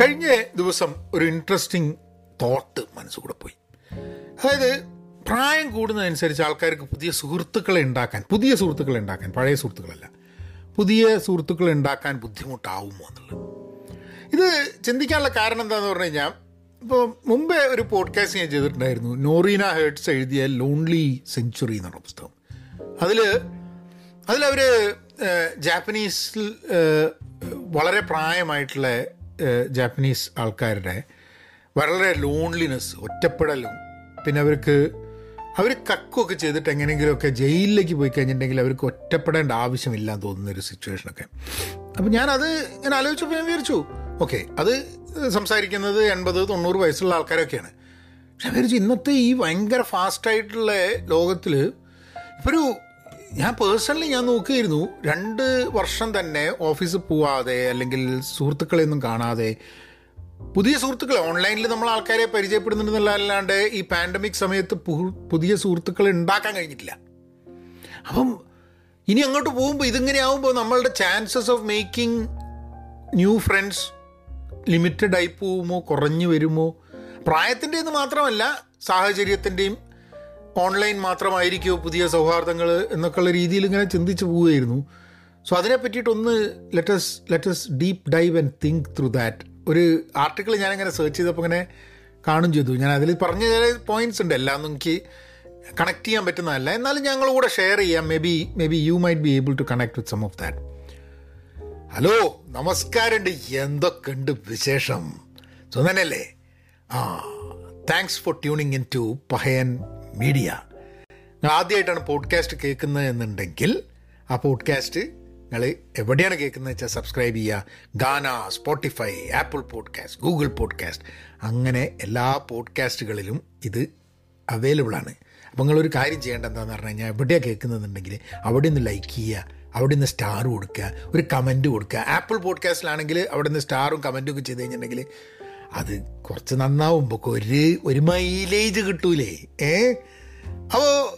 കഴിഞ്ഞ ദിവസം ഒരു ഇൻട്രസ്റ്റിംഗ് തോട്ട് മനസ്സുകൂടെ പോയി. അതായത് പ്രായം കൂടുന്നതനുസരിച്ച് ആൾക്കാർക്ക് പുതിയ സുഹൃത്തുക്കളെ ഉണ്ടാക്കാൻ പുതിയ സുഹൃത്തുക്കളെ ഉണ്ടാക്കാൻ പഴയ സുഹൃത്തുക്കളല്ല പുതിയ സുഹൃത്തുക്കളെ ഉണ്ടാക്കാൻ ബുദ്ധിമുട്ടാവുമോ എന്നുള്ളത്. ഇത് ചിന്തിക്കാനുള്ള കാരണം എന്താണെന്ന് പറഞ്ഞു കഴിഞ്ഞാൽ ഇപ്പോൾ മുമ്പേ ഒരു പോഡ്കാസ്റ്റ് ഞാൻ ചെയ്തിട്ടുണ്ടായിരുന്നു നോറീന ഹേർട്സ് എഴുതിയ ലോൺലി സെഞ്ചുറി എന്നുള്ള പുസ്തകം. അതിൽ അതിലവർ ജാപ്പനീസിൽ വളരെ പ്രായമായിട്ടുള്ള ജാപ്പനീസ് ആൾക്കാരുടെ വളരെ ലോൺലിനെസ് ഒറ്റപ്പെടലും. പിന്നെ അവർക്ക് അവർ കക്കുമൊക്കെ ചെയ്തിട്ട് എങ്ങനെയെങ്കിലുമൊക്കെ ജയിലിലേക്ക് പോയി കഴിഞ്ഞിട്ടുണ്ടെങ്കിൽ അവർക്ക് ഒറ്റപ്പെടേണ്ട ആവശ്യമില്ല തോന്നുന്ന ഒരു സിറ്റുവേഷനൊക്കെ അപ്പം ഞാനത് ഞാൻ ആലോചിച്ചപ്പോൾ ഞാൻ വിചാരിച്ചു ഓക്കെ അത് സംസാരിക്കുന്നത് എൺപത് തൊണ്ണൂറ് വയസ്സുള്ള ആൾക്കാരൊക്കെയാണ്. പക്ഷെ വിചാരിച്ചു ഇന്നത്തെ ഈ ഭയങ്കര ഫാസ്റ്റായിട്ടുള്ള ലോകത്തിൽ ഇപ്പോൾ ഒരു ഞാൻ പേഴ്സണലി ഞാൻ നോക്കിയിരുന്നു. രണ്ട് വർഷം തന്നെ ഓഫീസിൽ പോവാതെ അല്ലെങ്കിൽ സുഹൃത്തുക്കളെയൊന്നും കാണാതെ. പുതിയ സുഹൃത്തുക്കളെ ഓൺലൈനിൽ നമ്മൾ ആൾക്കാരെ പരിചയപ്പെടുന്നുണ്ടെന്നല്ലാണ്ട് ഈ പാൻഡമിക് സമയത്ത് പുതിയ സുഹൃത്തുക്കളെ ഉണ്ടാക്കാൻ കഴിഞ്ഞിട്ടില്ല. അപ്പം ഇനി അങ്ങോട്ട് പോകുമ്പോൾ ഇതിങ്ങനെ ആവുമ്പോൾ നമ്മളുടെ chances of making new friends limited ആയി പോകുമോ കുറഞ്ഞു വരുമോ? പ്രായത്തിന്റെ എന്ന് മാത്രമല്ല സാഹചര്യത്തിന്റെയും ഓൺലൈൻ മാത്രമായിരിക്കുമോ പുതിയ സൗഹാർദ്ദങ്ങൾ എന്നൊക്കെയുള്ള രീതിയിൽ ഇങ്ങനെ ചിന്തിച്ച് പോവുകയായിരുന്നു. സോ അതിനെ പറ്റിയിട്ടൊന്ന് let's let's deep dive and think through that ഒരു ആർട്ടിക്കിൾ ഞാനിങ്ങനെ സെർച്ച് ചെയ്തപ്പോൾ ഇങ്ങനെ കാണും ചെയ്തു. ഞാൻ അതിൽ പറഞ്ഞ ചില പോയിന്റ്സ് ഉണ്ട്. എല്ലാം എനിക്ക് കണക്ട് ചെയ്യാൻ പറ്റുന്നതല്ല. എന്നാലും ഞങ്ങൾ കൂടെ ഷെയർ ചെയ്യാം. Maybe maybe you might be able to connect with some of that hello നമസ്കാരമുണ്ട്. എന്തൊക്കെയുണ്ട് വിശേഷം? സുന്ദനല്ലേ ആ thanks for tuning in to Pahayan media. നിങ്ങൾ ആദ്യമായിട്ടാണ് പോഡ്കാസ്റ്റ് കേൾക്കുന്നത് എന്നുണ്ടെങ്കിൽ ആ പോഡ്കാസ്റ്റ് നിങ്ങൾ എവിടെയാണ് കേൾക്കുന്നത് വെച്ചാൽ സബ്സ്ക്രൈബ് ചെയ്യുക. Gaana Spotify Apple podcast Google podcast അങ്ങനെ എല്ലാ പോഡ്കാസ്റ്റുകളിലും ഇത് അവൈലബിൾ ആണ്. അപ്പോൾ നിങ്ങളൊരു കാര്യം ചെയ്യേണ്ട എന്താണെന്ന് പറഞ്ഞു കഴിഞ്ഞാൽ എവിടെയാണ് കേൾക്കുന്നതെന്നുണ്ടെങ്കിൽ അവിടെ നിന്ന് ലൈക്ക് ചെയ്യുക അവിടെ നിന്ന് സ്റ്റാർ കൊടുക്കുക ഒരു കമന്റ് കൊടുക്കുക. ആപ്പിൾ പോഡ്കാസ്റ്റിലാണെങ്കിൽ അവിടെ നിന്ന് സ്റ്റാറും കമന്റും ഒക്കെ ചെയ്ത് കഴിഞ്ഞിട്ടുണ്ടെങ്കിൽ അത് കുറച്ച് നന്നാവുമ്പോൾ ഒരു ഒരു മൈലേജ് കിട്ടൂലേ. ഏ? അപ്പോൾ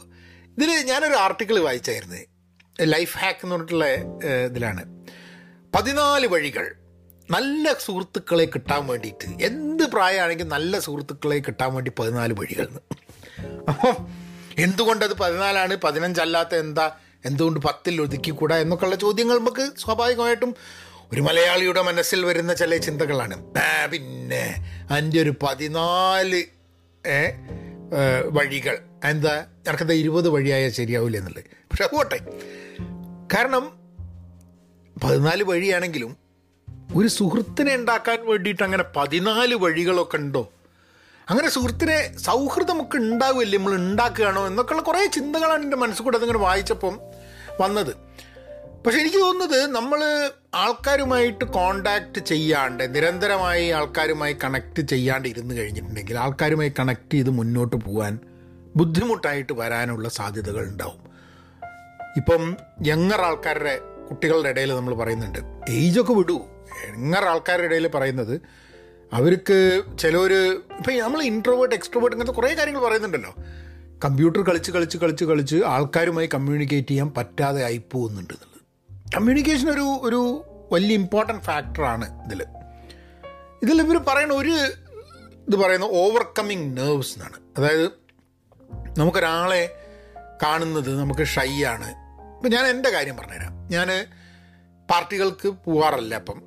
ഇതിൽ ഞാനൊരു ആർട്ടിക്കിൾ വായിച്ചായിരുന്നു. ലൈഫ് ഹാക്ക് എന്ന് പറഞ്ഞിട്ടുള്ള ഇതിലാണ്. പതിനാല് വഴികൾ നല്ല സുഹൃത്തുക്കളെ കിട്ടാൻ വേണ്ടിയിട്ട് എന്ത് പ്രായമാണെങ്കിലും നല്ല സുഹൃത്തുക്കളെ കിട്ടാൻ വേണ്ടി പതിനാല് വഴികൾ എന്ന് അപ്പം എന്തുകൊണ്ടത് പതിനാലാണ് പതിനഞ്ചല്ലാത്ത എന്താ എന്തുകൊണ്ട് പത്തിൽ ഒതുക്കിക്കൂടാ എന്നൊക്കെയുള്ള ചോദ്യങ്ങൾ നമുക്ക് സ്വാഭാവികമായിട്ടും ഒരു മലയാളിയുടെ മനസ്സിൽ വരുന്ന ചില ചിന്തകളാണ്. പിന്നെ എന്റെ ഒരു പതിനാല് വഴികൾ. എന്താ എനിക്കെന്താ ഇരുപത് വഴിയായാൽ ശരിയാവില്ല എന്നുള്ളത്. പക്ഷെ പോട്ടെ. കാരണം പതിനാല് വഴിയാണെങ്കിലും ഒരു സുഹൃത്തിനെ ഉണ്ടാക്കാൻ വേണ്ടിയിട്ട് അങ്ങനെ പതിനാല് വഴികളൊക്കെ ഉണ്ടോ? അങ്ങനെ സുഹൃത്തിനെ സൗഹൃദമൊക്കെ ഉണ്ടാവില്ലേ? നമ്മൾ ഉണ്ടാക്കുകയാണോ? എന്നൊക്കെയുള്ള കുറേ ചിന്തകളാണ് എന്റെ മനസ്സിൽ കൂടെ അതിങ്ങനെ വായിച്ചപ്പം വന്നത്. പക്ഷെ എനിക്ക് തോന്നുന്നത് നമ്മൾ ആൾക്കാരുമായിട്ട് കോണ്ടാക്ട് ചെയ്യാണ്ട് നിരന്തരമായി ആൾക്കാരുമായി കണക്ട് ചെയ്യാണ്ട് ഇരുന്ന് കഴിഞ്ഞിട്ടുണ്ടെങ്കിൽ ആൾക്കാരുമായി കണക്ട് ചെയ്ത് മുന്നോട്ട് പോകാൻ ബുദ്ധിമുട്ടായിട്ട് വരാനുള്ള സാധ്യതകൾ ഉണ്ടാവും. ഇപ്പം യങ്ങർ ആൾക്കാരുടെ കുട്ടികളുടെ ഇടയിൽ നമ്മൾ പറയുന്നുണ്ട് ഏജൊക്കെ വിടൂ. യങ്ങർ ആൾക്കാരുടെ ഇടയിൽ പറയുന്നത് അവർക്ക് ചിലർ ഇപ്പം നമ്മൾ ഇൻട്രോവേർട്ട് എക്സ്ട്രോവേർട്ട് ഇങ്ങനത്തെ കുറേ കാര്യങ്ങൾ പറയുന്നുണ്ടല്ലോ. കമ്പ്യൂട്ടർ കളിച്ച് കളിച്ച് കളിച്ച് കളിച്ച് ആൾക്കാരുമായി കമ്മ്യൂണിക്കേറ്റ് ചെയ്യാൻ പറ്റാതെ ആയി പോകുന്നുണ്ട് എന്നുള്ളത്. കമ്മ്യൂണിക്കേഷൻ ഒരു ഒരു വലിയ ഇമ്പോർട്ടന്റ് ഫാക്ടറാണ് ഇതിൽ ഇതിൽ ഇവർ പറയുന്ന ഒരു ഇത് പറയുന്ന ഓവർകമ്മിങ് നെർവ്സ് എന്നാണ്. അതായത് നമുക്കൊരാളെ കാണുന്നത് നമുക്ക് ഷൈ ആണ്. ഇപ്പം ഞാൻ എന്റെ കാര്യം പറഞ്ഞുതരാം. ഞാൻ പാർട്ടികൾക്ക് പോവാറില്ല അപ്പം.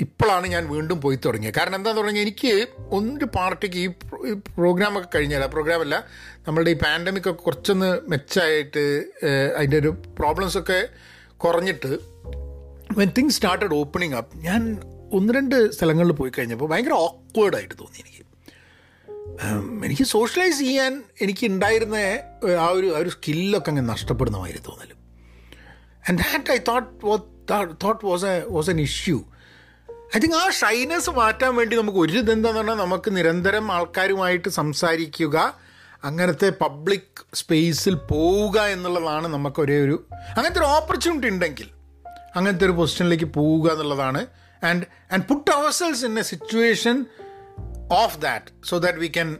ഇപ്പോഴാണ് ഞാൻ വീണ്ടും പോയി തുടങ്ങിയത്. കാരണം എന്താന്ന് പറഞ്ഞാൽ എനിക്ക് ഒരു പാർട്ടിക്ക് ഈ പ്രോ- ഈ പ്രോഗ്രാമൊക്കെ കഴിഞ്ഞാൽ പ്രോഗ്രാമല്ല നമ്മളുടെ ഈ പാൻഡമിക് ഒക്കെ കുറച്ചൊന്ന് മെച്ചമായിട്ട് അതിന്റെ ഒരു പ്രോബ്ലംസ് ഒക്കെ കുറഞ്ഞിട്ട് when things started opening up ഞാൻ ഒന്ന് രണ്ട് സ്ഥലങ്ങളിൽ പോയി കഴിഞ്ഞപ്പോൾ ഭയങ്കര ഓക്വേർഡായിട്ട് തോന്നി എനിക്ക്. എനിക്ക് സോഷ്യലൈസ് ചെയ്യാൻ എനിക്ക് ഉണ്ടായിരുന്ന ആ ഒരു ആ ഒരു സ്കില്ലൊക്കെ അങ്ങ് നഷ്ടപ്പെടുന്ന മാതിരി തോന്നൽ and that I thought thought was a was an issue I think ആ ഷൈനസ് മാറ്റാൻ വേണ്ടി നമുക്ക് ഒരു ഇതെന്താന്ന് പറഞ്ഞാൽ നമുക്ക് നിരന്തരം ആൾക്കാരുമായിട്ട് സംസാരിക്കുക അങ്ങനത്തെ പബ്ലിക് സ്പേസിൽ പോവുക എന്നുള്ളതാണ് നമുക്ക് ഒരേ ഒരു അങ്ങനത്തെ ഒരു ഓപ്പർച്യൂണിറ്റി ഉണ്ടെങ്കിൽ അങ്ങനത്തെ ഒരു പൊസിഷനിലേക്ക് പോവുക എന്നുള്ളതാണ്. And and put ourselves in a situation of that so that we can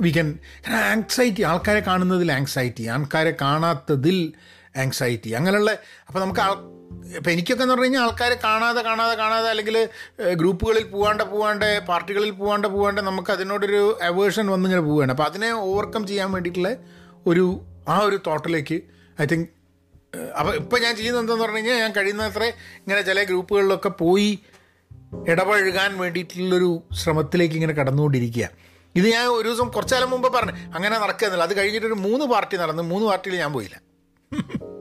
we can anxiety ആൾക്കാരെ കാണുന്നതിൽ ആങ്സൈറ്റി ആൾക്കാരെ കാണാത്തതിൽ ആങ്സൈറ്റി അങ്ങനെയുള്ള അപ്പോൾ നമുക്ക് ഇപ്പം എനിക്കൊക്കെ എന്ന് പറഞ്ഞു കഴിഞ്ഞാൽ ആൾക്കാരെ കാണാതെ കാണാതെ കാണാതെ അല്ലെങ്കിൽ ഗ്രൂപ്പുകളിൽ പോവാണ്ട് പോവാണ്ട് പാർട്ടികളിൽ പോവാണ്ട് പോവാണ്ട് നമുക്ക് അതിനോടൊരു അവേർഷൻ വന്നിങ്ങനെ പോവുകയാണ് അപ്പോൾ അതിനെ ഓവർകം ചെയ്യാൻ വേണ്ടിയിട്ടുള്ള ഒരു ആ ഒരു തോട്ടിലേക്ക് ഐ തിങ്ക് അപ്പോൾ ഇപ്പം ഞാൻ ചെയ്യുന്നത് എന്താന്ന് പറഞ്ഞു കഴിഞ്ഞാൽ ഞാൻ കഴിയുന്നത്ര ഇങ്ങനെ ചില ഗ്രൂപ്പുകളിലൊക്കെ പോയി ഇടപഴകാൻ വേണ്ടിയിട്ടുള്ളൊരു ശ്രമത്തിലേക്ക് ഇങ്ങനെ കടന്നുകൊണ്ടിരിക്കുക. ഇത് ഞാൻ ഒരു ദിവസം കുറച്ചു കാലം മുമ്പ് പറഞ്ഞു അങ്ങനെ നടക്കുന്നില്ല. അത് കഴിഞ്ഞിട്ടൊരു മൂന്ന് പാർട്ടി നടന്നു. മൂന്ന് പാർട്ടിയിൽ ഞാൻ പോയില്ല.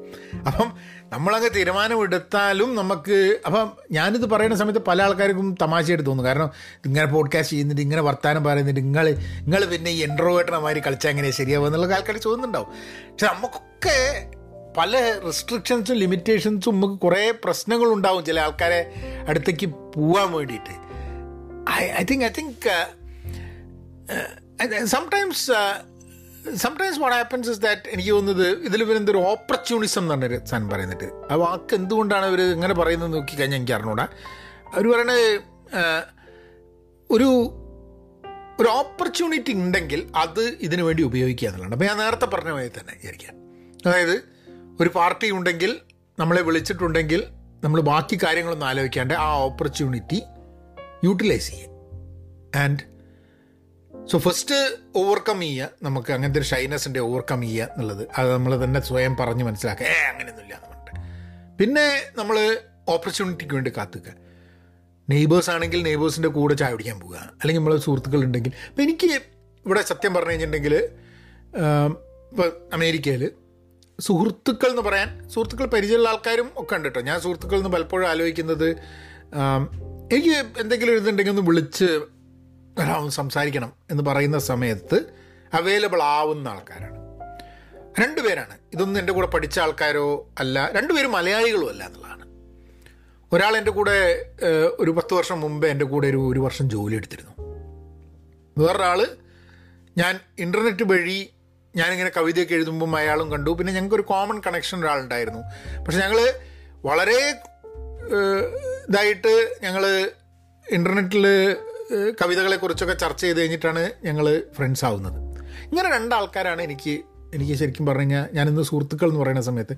അപ്പം നമ്മളങ്ങ് തീരുമാനമെടുത്താലും നമുക്ക് അപ്പം ഞാനിത് പറയുന്ന സമയത്ത് പല ആൾക്കാർക്കും തമാശയായിട്ട് തോന്നും. കാരണം ഇങ്ങനെ പോഡ്കാസ്റ്റ് ചെയ്യുന്നുണ്ട് ഇങ്ങനെ വർത്താനം പറയുന്നുണ്ട് നിങ്ങൾ നിങ്ങൾ പിന്നെ ഈ എൻട്രോവേട്ടനെ മാതിരി കളിച്ചാൽ എങ്ങനെയാണ് ശരിയാവുക എന്നുള്ള ആൾക്കാർ ചോദിക്കുന്നുണ്ടാവും. പക്ഷെ നമുക്കൊക്കെ പല റെസ്ട്രിക്ഷൻസും ലിമിറ്റേഷൻസും നമുക്ക് കുറേ പ്രശ്നങ്ങളുണ്ടാവും ചില ആൾക്കാരെ അടുത്തേക്ക് പോവാൻ വേണ്ടിയിട്ട്. I I think I think sometimes sometimes what happens is that എനിക്ക് തോന്നുന്നത് ഇതിൽ ഇവരെന്തൊരു ഓപ്പർച്യൂണിസം എന്ന് പറഞ്ഞൊരു സാധനം പറയുന്നുണ്ട്. ആ വാക്ക് എന്തുകൊണ്ടാണ് അവർ ഇങ്ങനെ പറയുന്നത് നോക്കിക്കഴിഞ്ഞാൽ എനിക്ക് അറിഞ്ഞൂടാ. അവർ പറയണത് ഒരു ഒരു ഓപ്പർച്യൂണിറ്റി ഉണ്ടെങ്കിൽ അത് ഇതിനു വേണ്ടി ഉപയോഗിക്കുക എന്നുള്ളതാണ്. അപ്പോൾ ഞാൻ നേരത്തെ പറഞ്ഞ പോലെ തന്നെ വിചാരിക്കാം അതായത് ഒരു പാർട്ടി ഉണ്ടെങ്കിൽ നമ്മളെ വിളിച്ചിട്ടുണ്ടെങ്കിൽ നമ്മൾ ബാക്കി കാര്യങ്ങളൊന്നും ആലോചിക്കാണ്ട് ആ ഓപ്പർച്യൂണിറ്റി യൂട്ടിലൈസ് ചെയ്യുക. ആൻഡ് സോ ഫസ്റ്റ് ഓവർകം ചെയ്യുക. നമുക്ക് അങ്ങനത്തെ ഒരു ഷൈനസിന്റെ ഓവർകം ചെയ്യുക എന്നുള്ളത്. അത് നമ്മൾ തന്നെ സ്വയം പറഞ്ഞ് മനസ്സിലാക്കുക. ഏ അങ്ങനെയൊന്നുമില്ല എന്ന് പറഞ്ഞിട്ട്. പിന്നെ നമ്മൾ ഓപ്പർച്യൂണിറ്റിക്ക് വേണ്ടി കാത്തുക്കുക നെയ്ബേഴ്സ് ആണെങ്കിൽ നെയ്ബേഴ്സിന്റെ കൂടെ ചായ കുടിക്കാൻ പോവുക. അല്ലെങ്കിൽ നമ്മളെ സുഹൃത്തുക്കൾ ഉണ്ടെങ്കിൽ. ഇപ്പം എനിക്ക് ഇവിടെ സത്യം പറഞ്ഞു കഴിഞ്ഞിട്ടുണ്ടെങ്കിൽ ഇപ്പോൾ അമേരിക്കയിൽ സുഹൃത്തുക്കൾ എന്ന് പറയാൻ സുഹൃത്തുക്കൾ പരിചയമുള്ള ആൾക്കാരും ഒക്കെ ഉണ്ട് കേട്ടോ. ഞാൻ സുഹൃത്തുക്കൾ എന്ന് പലപ്പോഴും ആലോചിക്കുന്നത് എനിക്ക് എന്തെങ്കിലും ഇതുണ്ടെങ്കിൽ ഒന്ന് വിളിച്ച് ഒരാൾ സംസാരിക്കണം എന്ന് പറയുന്ന സമയത്ത് അവൈലബിൾ ആവുന്ന ആൾക്കാരാണ്. രണ്ടുപേരാണ്. ഇതൊന്നും എന്റെ കൂടെ പഠിച്ച ആൾക്കാരോ അല്ല രണ്ടുപേരും മലയാളികളും അല്ല എന്നുള്ളതാണ്. ഒരാൾ എന്റെ കൂടെ ഒരു പത്ത് വർഷം മുമ്പേ എന്റെ കൂടെ ഒരു ഒരു വർഷം ജോലി എടുത്തിരുന്നു. വേറൊരാൾ ഞാൻ ഇന്റർനെറ്റ് വഴി ഞാനിങ്ങനെ കവിതയൊക്കെ എഴുതുമ്പം അയാളും കണ്ടു. പിന്നെ ഞങ്ങൾക്കൊരു കോമൺ കണക്ഷൻ ഒരാളുണ്ടായിരുന്നു. പക്ഷെ ഞങ്ങൾ വളരെ ഇതായിട്ട് ഞങ്ങൾ ഇന്റർനെറ്റിൽ കവിതകളെക്കുറിച്ചൊക്കെ ചർച്ച ചെയ്ത് കഴിഞ്ഞിട്ടാണ് ഞങ്ങൾ ഫ്രണ്ട്സ് ആവുന്നത്. ഇങ്ങനെ രണ്ടാൾക്കാരാണ് എനിക്ക് എനിക്ക് ശരിക്കും പറഞ്ഞു കഴിഞ്ഞാൽ ഞാനിന്ന് സുഹൃത്തുക്കൾ എന്ന് പറയുന്ന സമയത്ത്.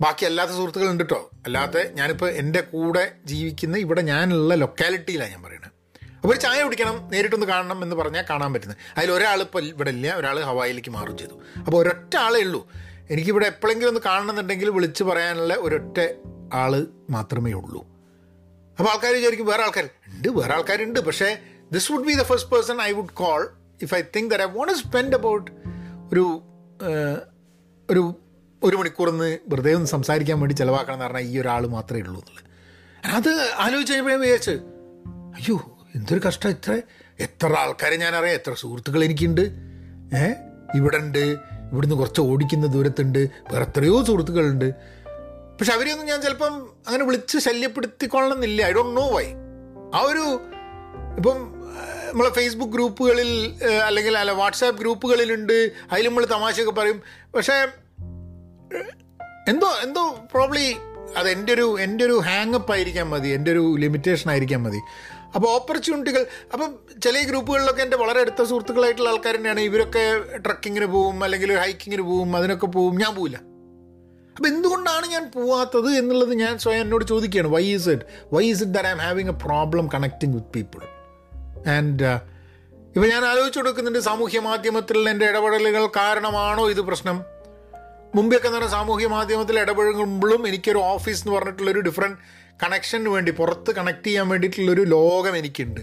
ബാക്കി അല്ലാത്ത സുഹൃത്തുക്കളുണ്ട് കേട്ടോ അല്ലാത്ത ഞാനിപ്പോൾ എന്റെ കൂടെ ജീവിക്കുന്ന ഇവിടെ ഞാനുള്ള ലൊക്കാലിറ്റിയിലാണ് ഞാൻ പറയുന്നത് അപ്പോൾ ഒരു ചായ കുടിക്കണം നേരിട്ടൊന്ന് കാണണം എന്ന് പറഞ്ഞാൽ കാണാൻ പറ്റുന്നത്. അതിൽ ഒരാൾ ഇപ്പോൾ ഇവിടെ ഇല്ല ഒരാൾ ഹവായിലേക്ക് മാറും ചെയ്തു. അപ്പോൾ ഒരൊറ്റ ആളേ ഉള്ളൂ. എനിക്കിവിടെ എപ്പോഴെങ്കിലും ഒന്ന് കാണണമെന്നുണ്ടെങ്കിൽ വിളിച്ച് പറയാനുള്ള ഒരൊറ്റ ആൾ മാത്രമേ ഉള്ളൂ. അപ്പോൾ ആൾക്കാർ വിചാരിക്കും വേറെ ആൾക്കാർ ഉണ്ട് വേറെ ആൾക്കാരുണ്ട് പക്ഷേ this would be the first person I would call if I think that I won't spend about ഒരു ഒരു ഒരു മണിക്കൂർന്ന് വെറുതെ ഒന്ന് സംസാരിക്കാൻ വേണ്ടി ചിലവാക്കണം എന്ന് പറഞ്ഞാൽ ഈ ഒരാൾ മാത്രമേ ഉള്ളൂ എന്നുള്ളത്. അത് ആലോചിച്ച് കഴിഞ്ഞപ്പോൾ ഞാൻ വിചാരിച്ചു അയ്യോ എന്തൊരു കഷ്ടം ഇത്ര. എത്ര ആൾക്കാരെ ഞാൻ അറിയാം എത്ര സുഹൃത്തുക്കൾ എനിക്കുണ്ട്. ഏഹ് ഇവിടെ ഉണ്ട് ഇവിടുന്ന് കുറച്ച് ഓടിക്കുന്ന ദൂരത്തുണ്ട് വേറെ എത്രയോ സുഹൃത്തുക്കളുണ്ട്. പക്ഷെ അവരെയൊന്നും ഞാൻ ചിലപ്പം അങ്ങനെ വിളിച്ച് ശല്യപ്പെടുത്തിക്കൊള്ളണമെന്നില്ല. ഐ ഡോണ്ട് നോ വൈ ആ ഒരു ഇപ്പം നമ്മളെ ഫേസ്ബുക്ക് ഗ്രൂപ്പുകളിൽ അല്ലെങ്കിൽ അല്ല വാട്സാപ്പ് ഗ്രൂപ്പുകളിലുണ്ട്. അതിൽ നമ്മൾ തമാശയൊക്കെ പറയും. പക്ഷേ എന്തോ എന്തോ പ്രോബ്ലി അത് എന്റെ ഒരു എന്റെ ഒരു ഹാങ്ങപ്പ് ആയിരിക്കാൻ മതി. എന്റെ ഒരു ലിമിറ്റേഷൻ ആയിരിക്കാൻ മതി. അപ്പോൾ ഓപ്പർച്യൂണിറ്റികൾ അപ്പം ചില ഗ്രൂപ്പുകളിലൊക്കെ എന്റെ വളരെ അടുത്ത സുഹൃത്തുക്കളായിട്ടുള്ള ആൾക്കാർ തന്നെയാണ്. ഇവരൊക്കെ ട്രക്കിങ്ങിന് പോവും അല്ലെങ്കിൽ ഹൈക്കിങ്ങിന് പോവും അതിനൊക്കെ പോവും. ഞാൻ പോവില്ല. അപ്പം എന്തുകൊണ്ടാണ് ഞാൻ പോവാത്തത് എന്നുള്ളത് ഞാൻ സ്വയം എന്നോട് ചോദിക്കുകയാണ്. Why is it why is it that I'm having a problem connecting with people and ഇപ്പം ഞാൻ ആലോചിച്ചു കൊടുക്കുന്നുണ്ട് സാമൂഹ്യ മാധ്യമത്തിൽ എന്റെ ഇടപെടലുകൾ കാരണമാണോ ഇത് പ്രശ്നം? മുമ്പൊക്കെ എന്ന് പറഞ്ഞാൽ സാമൂഹ്യ മാധ്യമത്തിൽ ഇടപഴകുമ്പോഴും എനിക്കൊരു ഓഫീസ് എന്ന് പറഞ്ഞിട്ടുള്ളൊരു ഡിഫറെന്റ് കണക്ഷന് വേണ്ടി പുറത്ത് കണക്ട് ചെയ്യാൻ വേണ്ടിയിട്ടുള്ളൊരു ലോകം എനിക്കുണ്ട്.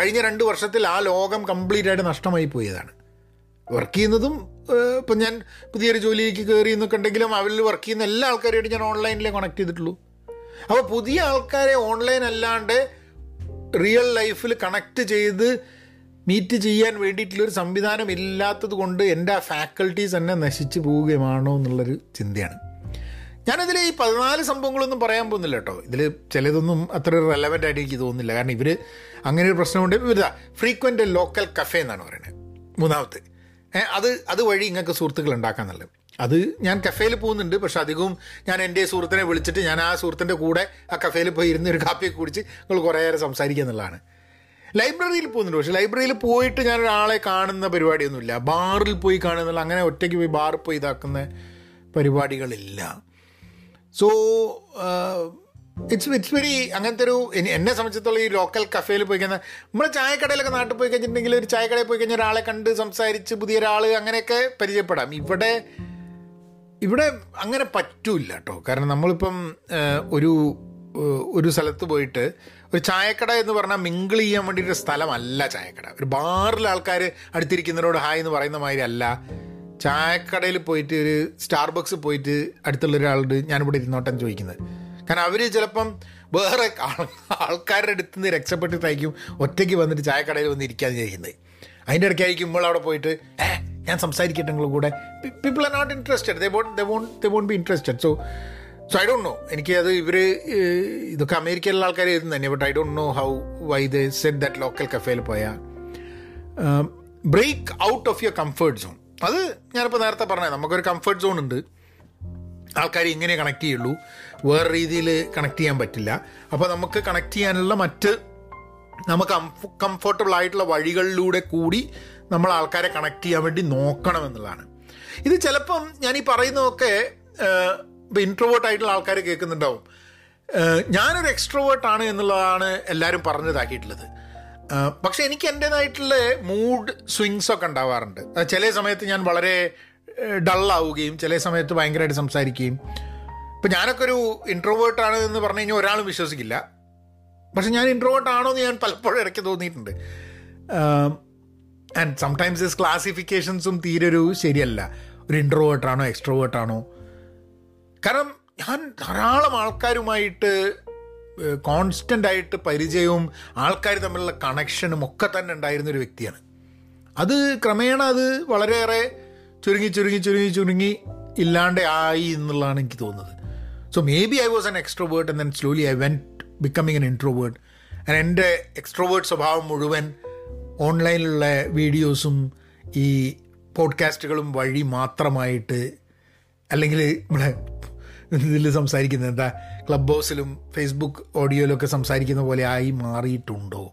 കഴിഞ്ഞ രണ്ട് വർഷത്തിൽ ആ ലോകം കംപ്ലീറ്റ് ആയിട്ട് നഷ്ടമായി പോയതാണ്. വർക്ക് ചെയ്യുന്നതും ഇപ്പം ഞാൻ പുതിയൊരു ജോലിയിലേക്ക് കയറി എന്നൊക്കെ ഉണ്ടെങ്കിലും അവരിൽ വർക്ക് ചെയ്യുന്ന എല്ലാ ആൾക്കാരുമായിട്ട് ഞാൻ ഓൺലൈനിലേ കണക്ട് ചെയ്തിട്ടുള്ളൂ. അപ്പോൾ പുതിയ ആൾക്കാരെ ഓൺലൈൻ അല്ലാണ്ട് റിയൽ ലൈഫിൽ കണക്ട് ചെയ്ത് മീറ്റ് ചെയ്യാൻ വേണ്ടിയിട്ടുള്ളൊരു സംവിധാനം ഇല്ലാത്തത് കൊണ്ട് എന്റെ ആ ഫാക്കൽറ്റീസ് തന്നെ നശിച്ചു പോവുകയാണോ എന്നുള്ളൊരു ചിന്തയാണ്. ഞാനിതിൽ ഈ പതിനാല് സംഭവങ്ങളൊന്നും പറയാൻ പോകുന്നില്ല കേട്ടോ. ഇതിൽ ചിലതൊന്നും അത്ര റെലവന്റ് ആയിട്ട് എനിക്ക് തോന്നുന്നില്ല. കാരണം ഇവർ അങ്ങനെ ഒരു പ്രശ്നമുണ്ട്. ഇവരുതാ ഫ്രീക്വന്റ് ലോക്കൽ കഫേ എന്നാണ് പറയുന്നത്. മൂന്നാമത്തെ. അത് അതുവഴി നിങ്ങൾക്ക് സുഹൃത്തുക്കൾ നല്ലത്. അത് ഞാൻ കഫേയിൽ പോകുന്നുണ്ട് പക്ഷെ അധികവും ഞാൻ എന്റെ സുഹൃത്തിനെ വിളിച്ചിട്ട് ഞാൻ ആ സുഹൃത്തിന്റെ കൂടെ ആ കഫേയിൽ പോയി ഇരുന്ന് ഒരു കാപ്പിയൊക്കെ കുടിച്ച് നിങ്ങൾ കുറേ നേരം സംസാരിക്കുക എന്നുള്ളതാണ്. ലൈബ്രറിയിൽ പോകുന്നുണ്ട് പക്ഷെ ലൈബ്രറിയിൽ പോയിട്ട് ഞാൻ ഒരാളെ കാണുന്ന പരിപാടിയൊന്നുമില്ല. ബാറിൽ പോയി കാണുന്നില്ല അങ്ങനെ ഒറ്റയ്ക്ക് പോയി ബാറിൽ പോയി ഇതാക്കുന്ന പരിപാടികളില്ല. സോ ഇറ്റ്സ് ഇറ്റ്സ് വെരി അങ്ങനത്തെ ഒരു എന്നെ സംബന്ധിച്ചിടത്തോളം ഈ ലോക്കൽ കഫേയിൽ പോയി കഴിഞ്ഞാൽ നമ്മൾ ചായക്കടയിലൊക്കെ നാട്ടിൽ പോയി കഴിഞ്ഞിട്ടുണ്ടെങ്കിൽ ഒരു ചായക്കടയിൽ പോയി കഴിഞ്ഞാൽ ഒരാളെ കണ്ട് സംസാരിച്ച് പുതിയ ഒരാൾ അങ്ങനെയൊക്കെ പരിചയപ്പെടാം. ഇവിടെ ഇവിടെ അങ്ങനെ പറ്റൂല കേട്ടോ കാരണം നമ്മളിപ്പം ഒരു ഒരു സ്ഥലത്ത് പോയിട്ട് ഒരു ചായക്കട എന്ന് പറഞ്ഞാൽ മിങ്കിൾ ചെയ്യാൻ വേണ്ടിയിട്ട് സ്ഥലമല്ല ചായക്കട. ഒരു ബാറിൽ ആൾക്കാർ അടുത്തിരിക്കുന്നവരോട് ഹായ് എന്ന് പറയുന്ന മാതിരി അല്ല. ചായക്കടയിൽ പോയിട്ട് ഒരു സ്റ്റാർബക്സ് പോയിട്ട് അടുത്തുള്ള ഒരാളോട് ഞാനിവിടെ ഇരുന്നോട്ടം ചോദിക്കുന്നത്. കാരണം അവർ ചിലപ്പം വേറെ ആൾ- ആൾക്കാരുടെ അടുത്ത് നിന്ന് രക്ഷപ്പെട്ടിട്ടായിരിക്കും ഒറ്റയ്ക്ക് വന്നിട്ട് ചായക്കടയിൽ വന്ന് ഇരിക്കാന്ന് ചെയ്യുന്നത് അതിന്റെ ഇടയ്ക്കായിരിക്കും നമ്മൾ അവിടെ പോയിട്ട് ഞാൻ സംസാരിക്കട്ടെ നിങ്ങളുടെ കൂടെ? People are not interested they won't they won't they won't be interested so so I don't know എനിക്ക് അത് ഇവർ ഇതൊക്കെ അമേരിക്കയിലുള്ള ആൾക്കാർ എഴുതുന്നു തന്നെ. But I don't know how why the set that local കഫേയിൽ പോയാൽ break out of your comfort zone അത് ഞാനിപ്പോൾ നേരത്തെ പറഞ്ഞത് നമുക്കൊരു കംഫേർട്ട് സോൺ ഉണ്ട്. ആൾക്കാർ ഇങ്ങനെ കണക്ട് ചെയ്യുള്ളൂ. വേറെ രീതിയിൽ കണക്ട് ചെയ്യാൻ പറ്റില്ല. അപ്പോൾ നമുക്ക് കണക്ട് ചെയ്യാനുള്ള മറ്റ് നമുക്ക് കംഫർട്ടബിൾ ആയിട്ടുള്ള വഴികളിലൂടെ കൂടി നമ്മൾ ആൾക്കാരെ കണക്ട് ചെയ്യാൻ വേണ്ടി നോക്കണം എന്നുള്ളതാണ്. ഇത് ചിലപ്പം ഞാൻ ഈ പറയുന്നതൊക്കെ ഇപ്പോൾ ഇൻട്രോവേർട്ട് ആയിട്ടുള്ള ആൾക്കാർ കേൾക്കുന്നുണ്ടാവും. ഞാനൊരു എക്സ്ട്രോവേർട്ടാണ് എന്നുള്ളതാണ് എല്ലാവരും പറഞ്ഞതാക്കിയിട്ടുള്ളത്. പക്ഷെ എനിക്ക് എന്റെതായിട്ടുള്ള മൂഡ് സ്വിങ്സ് ഒക്കെ ഉണ്ടാവാറുണ്ട്. ചില സമയത്ത് ഞാൻ വളരെ ഡള്ളാവുകയും ചില സമയത്ത് ഭയങ്കരമായിട്ട് സംസാരിക്കുകയും ഇപ്പം ഞാനൊക്കെ ഒരു ഇൻട്രോവേർട്ട് ആണ് എന്ന് പറഞ്ഞു കഴിഞ്ഞാൽ ഒരാളും വിശ്വസിക്കില്ല. പക്ഷെ ഞാൻ ഇൻട്രോവേർട്ട് ആണോ എന്ന് ഞാൻ പലപ്പോഴും ഇടയ്ക്ക് തോന്നിയിട്ടുണ്ട്. ആൻഡ് സംടൈംസ് ഇസ് ക്ലാസിഫിക്കേഷൻസും തീരെ ഒരു ശരിയല്ല. ഒരു ഇൻട്രോവേർട്ടാണോ എക്സ്ട്രോവേർട്ടാണോ കാരണം ഞാൻ ധാരാളം ആൾക്കാരുമായിട്ട് കോൺസ്റ്റന്റ് ആയിട്ട് പരിചയവും ആൾക്കാർ തമ്മിലുള്ള കണക്ഷനും ഒക്കെ തന്നെ ഉണ്ടായിരുന്ന ഒരു വ്യക്തിയാണ്. അത് ക്രമേണ അത് വളരെയേറെ ചുരുങ്ങി ചുരുങ്ങി ചുരുങ്ങി ചുരുങ്ങി ഇല്ലാണ്ട് ആയി എന്നുള്ളതാണ് എനിക്ക് തോന്നുന്നത്. So maybe I was an extrovert and then slowly I went becoming an introvert and എന്റെ എക്സ്ട്രോവേർട്ട് സ്വഭാവം മുഴുവൻ ഓൺലൈനിലുള്ള വീഡിയോസും ഈ പോഡ്കാസ്റ്റുകളും വഴി മാത്രമായിട്ട് അല്ലെങ്കിൽ നമ്മളെ ഇതിൽ സംസാരിക്കുന്നത് എന്താ? ക്ലബ് ഹൗസിലും ഫേസ്ബുക്ക് ഓഡിയോയിലും ഒക്കെ സംസാരിക്കുന്ന പോലെ ആയി മാറിയിട്ടുണ്ടോ?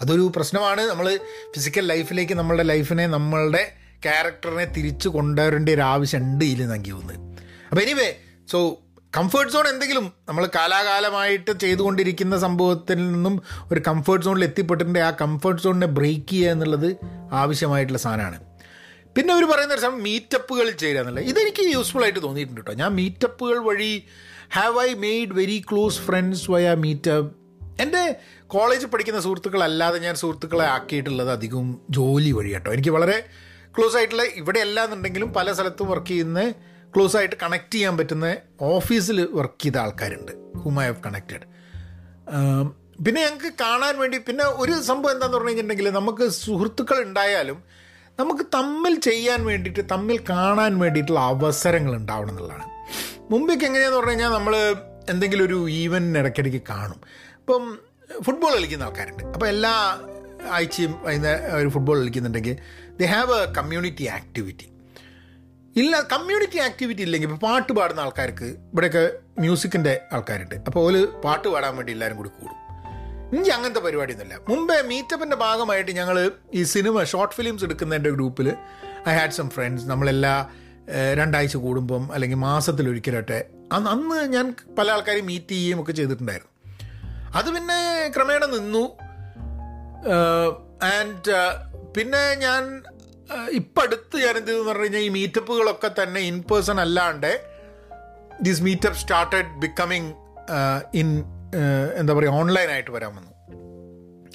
അതൊരു പ്രശ്നമാണ്. നമ്മൾ ഫിസിക്കൽ ലൈഫിലേക്ക് നമ്മളുടെ ലൈഫിനെ നമ്മളുടെ ക്യാരക്ടറിനെ തിരിച്ചു കൊണ്ടുവരേണ്ട ഒരു ആവശ്യമുണ്ട് ഇതിൽ നൽകി തോന്നുന്നത്. അപ്പോൾ എനിവേ സോ കംഫേർട്ട് സോൺ എന്തെങ്കിലും നമ്മൾ കാലാകാലമായിട്ട് ചെയ്തുകൊണ്ടിരിക്കുന്ന സംഭവത്തിൽ നിന്നും ഒരു കംഫേർട്ട് സോണിൽ എത്തിപ്പെട്ടിട്ടുണ്ട്. ആ കംഫേർട്ട് സോണിനെ ബ്രേക്ക് ചെയ്യുക എന്നുള്ളത് ആവശ്യമായിട്ടുള്ള സാധനമാണ്. പിന്നെ അവർ പറയുന്ന ഒരു സമയം മീറ്റപ്പുകൾ ചെയ്യുക എന്നുള്ളത്. ഇതെനിക്ക് യൂസ്ഫുൾ ആയിട്ട് തോന്നിയിട്ടുണ്ട് കേട്ടോ ഞാൻ മീറ്റപ്പുകൾ വഴി have I made very close friends via meetup എന്റെ കോളേജിൽ പഠിക്കുന്ന സുഹൃത്തുക്കളല്ലാതെ ഞാൻ സുഹൃത്തുക്കളെ ആക്കിയിട്ടുള്ളത് അധികം ജോലി വഴി കേട്ടോ എനിക്ക് വളരെ ക്ലോസ് ആയിട്ടുള്ള ഇവിടെ അല്ലാന്നുണ്ടെങ്കിലും പല സ്ഥലത്തും വർക്ക് ചെയ്യുന്ന ക്ലോസ് ആയിട്ട് കണക്ട് ചെയ്യാൻ പറ്റുന്ന ഓഫീസിൽ വർക്ക് ചെയ്ത ആൾക്കാരുണ്ട്. ഹൂം ഐ ഹവ് കണക്റ്റഡ് പിന്നെ ഞങ്ങൾക്ക് കാണാൻ വേണ്ടി പിന്നെ ഒരു സംഭവം എന്താണെന്ന് പറഞ്ഞു കഴിഞ്ഞിട്ടുണ്ടെങ്കിൽ നമുക്ക് സുഹൃത്തുക്കൾ ഉണ്ടായാലും നമുക്ക് തമ്മിൽ ചെയ്യാൻ വേണ്ടിയിട്ട് തമ്മിൽ കാണാൻ വേണ്ടിയിട്ടുള്ള അവസരങ്ങൾ ഉണ്ടാവണം എന്നുള്ളതാണ്. മുമ്പേക്ക് എങ്ങനെയാന്ന് പറഞ്ഞു കഴിഞ്ഞാൽ നമ്മൾ എന്തെങ്കിലും ഒരു ഈവന്റിന് ഇടയ്ക്കിടയ്ക്ക് കാണും. ഇപ്പം ഫുട്ബോൾ കളിക്കുന്ന ആൾക്കാരുണ്ട്. അപ്പോൾ എല്ലാ ആഴ്ചയും വൈകുന്നേരം ഒരു football കളിക്കുന്നുണ്ടെങ്കിൽ they have a community activity ഇല്ല കമ്മ്യൂണിറ്റി ആക്ടിവിറ്റി ഇല്ലെങ്കിൽ ഇപ്പോൾ പാട്ട് പാടുന്ന ആൾക്കാർക്ക് ഇവിടെയൊക്കെ മ്യൂസിക്കിന്റെ ആൾക്കാരുണ്ട്. അപ്പോൾ ഓൽ പാട്ട് പാടാൻ വേണ്ടി എല്ലാവരും കൂടി കൂടും. ഇനി അങ്ങനത്തെ പരിപാടിയൊന്നുമില്ല. മുമ്പേ മീറ്റപ്പിന്റെ ഭാഗമായിട്ട് ഞങ്ങൾ ഈ സിനിമ ഷോർട്ട് ഫിലിംസ് എടുക്കുന്നതിന്റെ ഗ്രൂപ്പിൽ ഐ ഹാഡ് സം ഫ്രണ്ട്സ് നമ്മളെല്ലാ രണ്ടാഴ്ച കൂടുമ്പം അല്ലെങ്കിൽ മാസത്തിലൊരിക്കലൊക്കെ അന്ന് അന്ന് ഞാൻ പല ആൾക്കാരെയും മീറ്റ് ചെയ്യുകയും ഒക്കെ ചെയ്തിട്ടുണ്ടായിരുന്നു. അത് പിന്നെ ക്രമേണ നിന്നു. ആൻഡ് പിന്നെ ഞാൻ ഇപ്പം അടുത്ത് ഞാൻ എന്ത് പറഞ്ഞു കഴിഞ്ഞാൽ ഈ മീറ്റപ്പുകളൊക്കെ തന്നെ ഇൻ പേഴ്സൺ അല്ലാണ്ട് this meetup started becoming in എന്താ പറയുക ഓൺലൈനായിട്ട് വരാൻ വന്നു.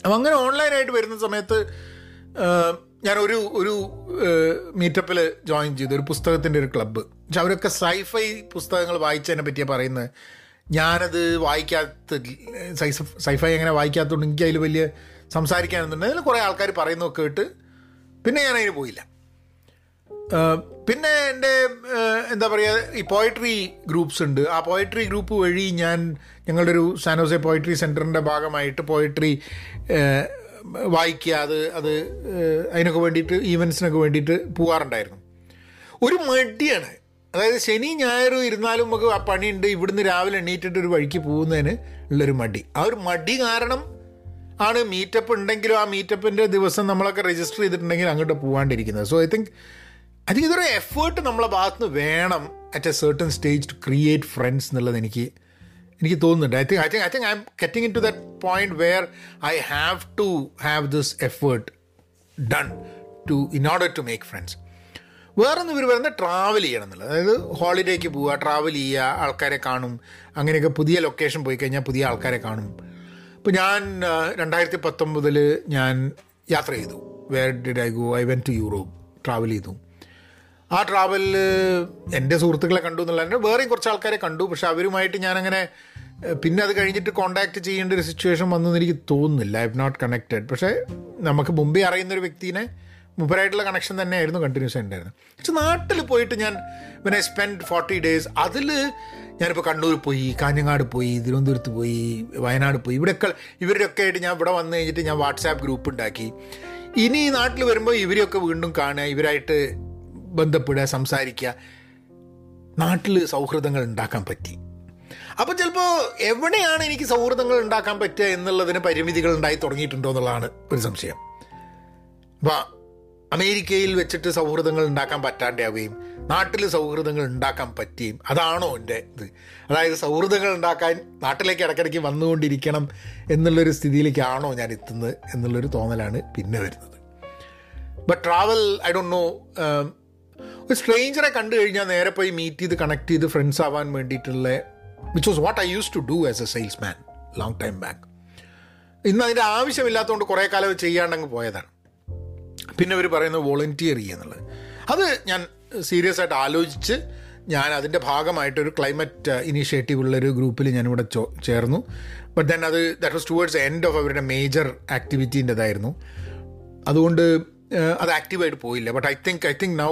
അപ്പം അങ്ങനെ ഓൺലൈനായിട്ട് വരുന്ന സമയത്ത് ഞാൻ ഒരു ഒരു മീറ്റപ്പിൽ ജോയിൻ ചെയ്തു. ഒരു പുസ്തകത്തിന്റെ ഒരു ക്ലബ്ബ് പക്ഷെ അവരൊക്കെ സൈഫൈ പുസ്തകങ്ങൾ വായിച്ചതിനെ പറ്റിയാണ് പറയുന്നത് ഞാനത് വായിക്കാത്ത സൈസ് സൈഫൈ എങ്ങനെ വായിക്കാത്തതുകൊണ്ട് എനിക്ക് അതിൽ വലിയ സംസാരിക്കാനൊന്നുണ്ട് അതിൽ കുറേ ആൾക്കാർ പറയുന്നതൊക്കെ കേട്ട് പിന്നെ ഞാൻ അതിന് പോയില്ല. പിന്നെ എന്റെ എന്താ പറയുക ഈ പോയട്രി ഗ്രൂപ്പ്സ് ഉണ്ട്. ആ പോയട്രി ഗ്രൂപ്പ് വഴി ഞാൻ ഞങ്ങളുടെ ഒരു സാനോസെ പോയട്രി സെന്ററിന്റെ ഭാഗമായിട്ട് പോയട്രി വായിക്കുക അത് അത് അതിനൊക്കെ വേണ്ടിയിട്ട് ഈവൻസിനൊക്കെ വേണ്ടിയിട്ട് പോകാറുണ്ടായിരുന്നു ഒരു മടിയാണ്. അതായത് ശനി ഞായറും ഇരുന്നാലും നമുക്ക് ആ പണിയുണ്ട്. ഇവിടുന്ന് രാവിലെ എണീറ്റിട്ട് ഒരു വഴിക്ക് പോകുന്നതിന് ഉള്ളൊരു മടി. ആ ഒരു മടി കാരണം ആണ് മീറ്റപ്പ് ഉണ്ടെങ്കിലും ആ മീറ്റപ്പിന്റെ ദിവസം നമ്മളൊക്കെ രജിസ്റ്റർ ചെയ്തിട്ടുണ്ടെങ്കിൽ അങ്ങോട്ട് പോകാണ്ടിരിക്കുന്നത് so I think I think ഇതൊരു എഫേർട്ട് നമ്മളെ ഭാഗത്ത് നിന്ന് വേണം at a certain stage to create friends എന്നുള്ളത് എനിക്ക് എനിക്ക് തോന്നുന്നുണ്ട്. I think I think I think I'm getting into that point where I have to have this effort done to in order to make friends വേറൊന്നും ഇവർ പറയുന്നത് travel ചെയ്യണം എന്നുള്ളത്. അതായത് ഹോളിഡേക്ക് പോവുക ട്രാവൽ ചെയ്യുക ആൾക്കാരെ കാണും. അങ്ങനെയൊക്കെ പുതിയ ലൊക്കേഷൻ പോയി കഴിഞ്ഞാൽ പുതിയ ആൾക്കാരെ കാണും. ഇപ്പോൾ ഞാൻ രണ്ടായിരത്തി പത്തൊമ്പതിൽ ഞാൻ യാത്ര ചെയ്തു. Where did I go I went to Europe travel ചെയ്തു. ആ ട്രാവലിൽ എന്റെ സുഹൃത്തുക്കളെ കണ്ടു എന്നുള്ളതിന് വേറെയും കുറച്ച് ആൾക്കാരെ കണ്ടു. പക്ഷെ അവരുമായിട്ട് ഞാനങ്ങനെ പിന്നെ അത് കഴിഞ്ഞിട്ട് കോണ്ടാക്ട് ചെയ്യേണ്ട ഒരു സിറ്റുവേഷൻ വന്നെന്ന് എനിക്ക് തോന്നുന്നില്ല. ഐ ഹവ് നോട്ട് കണക്റ്റഡ് പക്ഷേ നമുക്ക് മുമ്പേ അറിയുന്ന ഒരു വ്യക്തിനെ മുമ്പരായിട്ടുള്ള കണക്ഷൻ തന്നെയായിരുന്നു കണ്ടിന്യൂസ് ഉണ്ടായിരുന്നത്. പക്ഷെ നാട്ടിൽ പോയിട്ട് ഞാൻ പിന്നെ സ്പെൻഡ് ഫോർട്ടി ഡേയ്സ് അതിൽ ഞാനിപ്പോൾ കണ്ണൂർ പോയി കാഞ്ഞങ്ങാട് പോയി തിരുവനന്തപുരത്ത് പോയി വയനാട് പോയി ഇവിടെയൊക്കെ ഇവരുടെയൊക്കെ ആയിട്ട് ഞാൻ ഇവിടെ വന്നു കഴിഞ്ഞിട്ട് ഞാൻ വാട്സാപ്പ് ഗ്രൂപ്പ് ഉണ്ടാക്കി. ഇനി ഈ നാട്ടിൽ വരുമ്പോൾ ഇവരെയൊക്കെ വീണ്ടും കാണുക ഇവരായിട്ട് ബന്ധപ്പെടുക സംസാരിക്കുക. നാട്ടിൽ സൗഹൃദങ്ങൾ ഉണ്ടാക്കാൻ പറ്റി. അപ്പം ചിലപ്പോൾ എവിടെയാണ് എനിക്ക് സൗഹൃദങ്ങൾ ഉണ്ടാക്കാൻ പറ്റുക എന്നുള്ളതിന് പരിമിതികൾ ഉണ്ടായി തുടങ്ങിയിട്ടുണ്ടോ എന്നുള്ളതാണ് ഒരു സംശയം. അപ്പോൾ അമേരിക്കയിൽ വെച്ചിട്ട് സൗഹൃദങ്ങൾ ഉണ്ടാക്കാൻ പറ്റാണ്ടാവുകയും നാട്ടിൽ സൗഹൃദങ്ങൾ ഉണ്ടാക്കാൻ പറ്റുകയും അതാണോ എന്റെ ഇത്. അതായത് സൗഹൃദങ്ങൾ ഉണ്ടാക്കാൻ നാട്ടിലേക്ക് ഇടയ്ക്കിടയ്ക്ക് വന്നുകൊണ്ടിരിക്കണം എന്നുള്ളൊരു സ്ഥിതിയിലേക്കാണോ ഞാൻ എത്തുന്നത് എന്നുള്ളൊരു തോന്നലാണ് പിന്നെ വരുന്നത്. But travel I don't know ഒരു സ്ട്രേഞ്ചറെ കണ്ടു കഴിഞ്ഞാൽ നേരെ പോയി മീറ്റ് ചെയ്ത് കണക്ട് ചെയ്ത് ഫ്രണ്ട്സ് ആവാൻ വേണ്ടിയിട്ടുള്ള which was what I use to do as a salesman long time back ഇന്ന് അതിന്റെ ആവശ്യമില്ലാത്തതുകൊണ്ട് കുറേ കാലം ചെയ്യാണ്ടങ്ങ് പോയതാണ്. പിന്നെ അവർ പറയുന്നത് വോളണ്ടിയർ ചെയ്യുന്നുള്ളത് അത് ഞാൻ സീരിയസ് ആയിട്ട് ആലോചിച്ച് ഞാൻ അതിന്റെ ഭാഗമായിട്ടൊരു ക്ലൈമറ്റ് ഇനീഷ്യേറ്റീവ് ഉള്ളൊരു ഗ്രൂപ്പിൽ ഞാനിവിടെ ചോ ചേർന്നു. ബട്ട് ദെൻ അത് that was towards end of അവരുടെ മേജർ ആക്ടിവിറ്റീന്റെതായിരുന്നു അതുകൊണ്ട് ഏഹ്, അത് ആക്റ്റീവായിട്ട് പോയില്ല. But I think I think now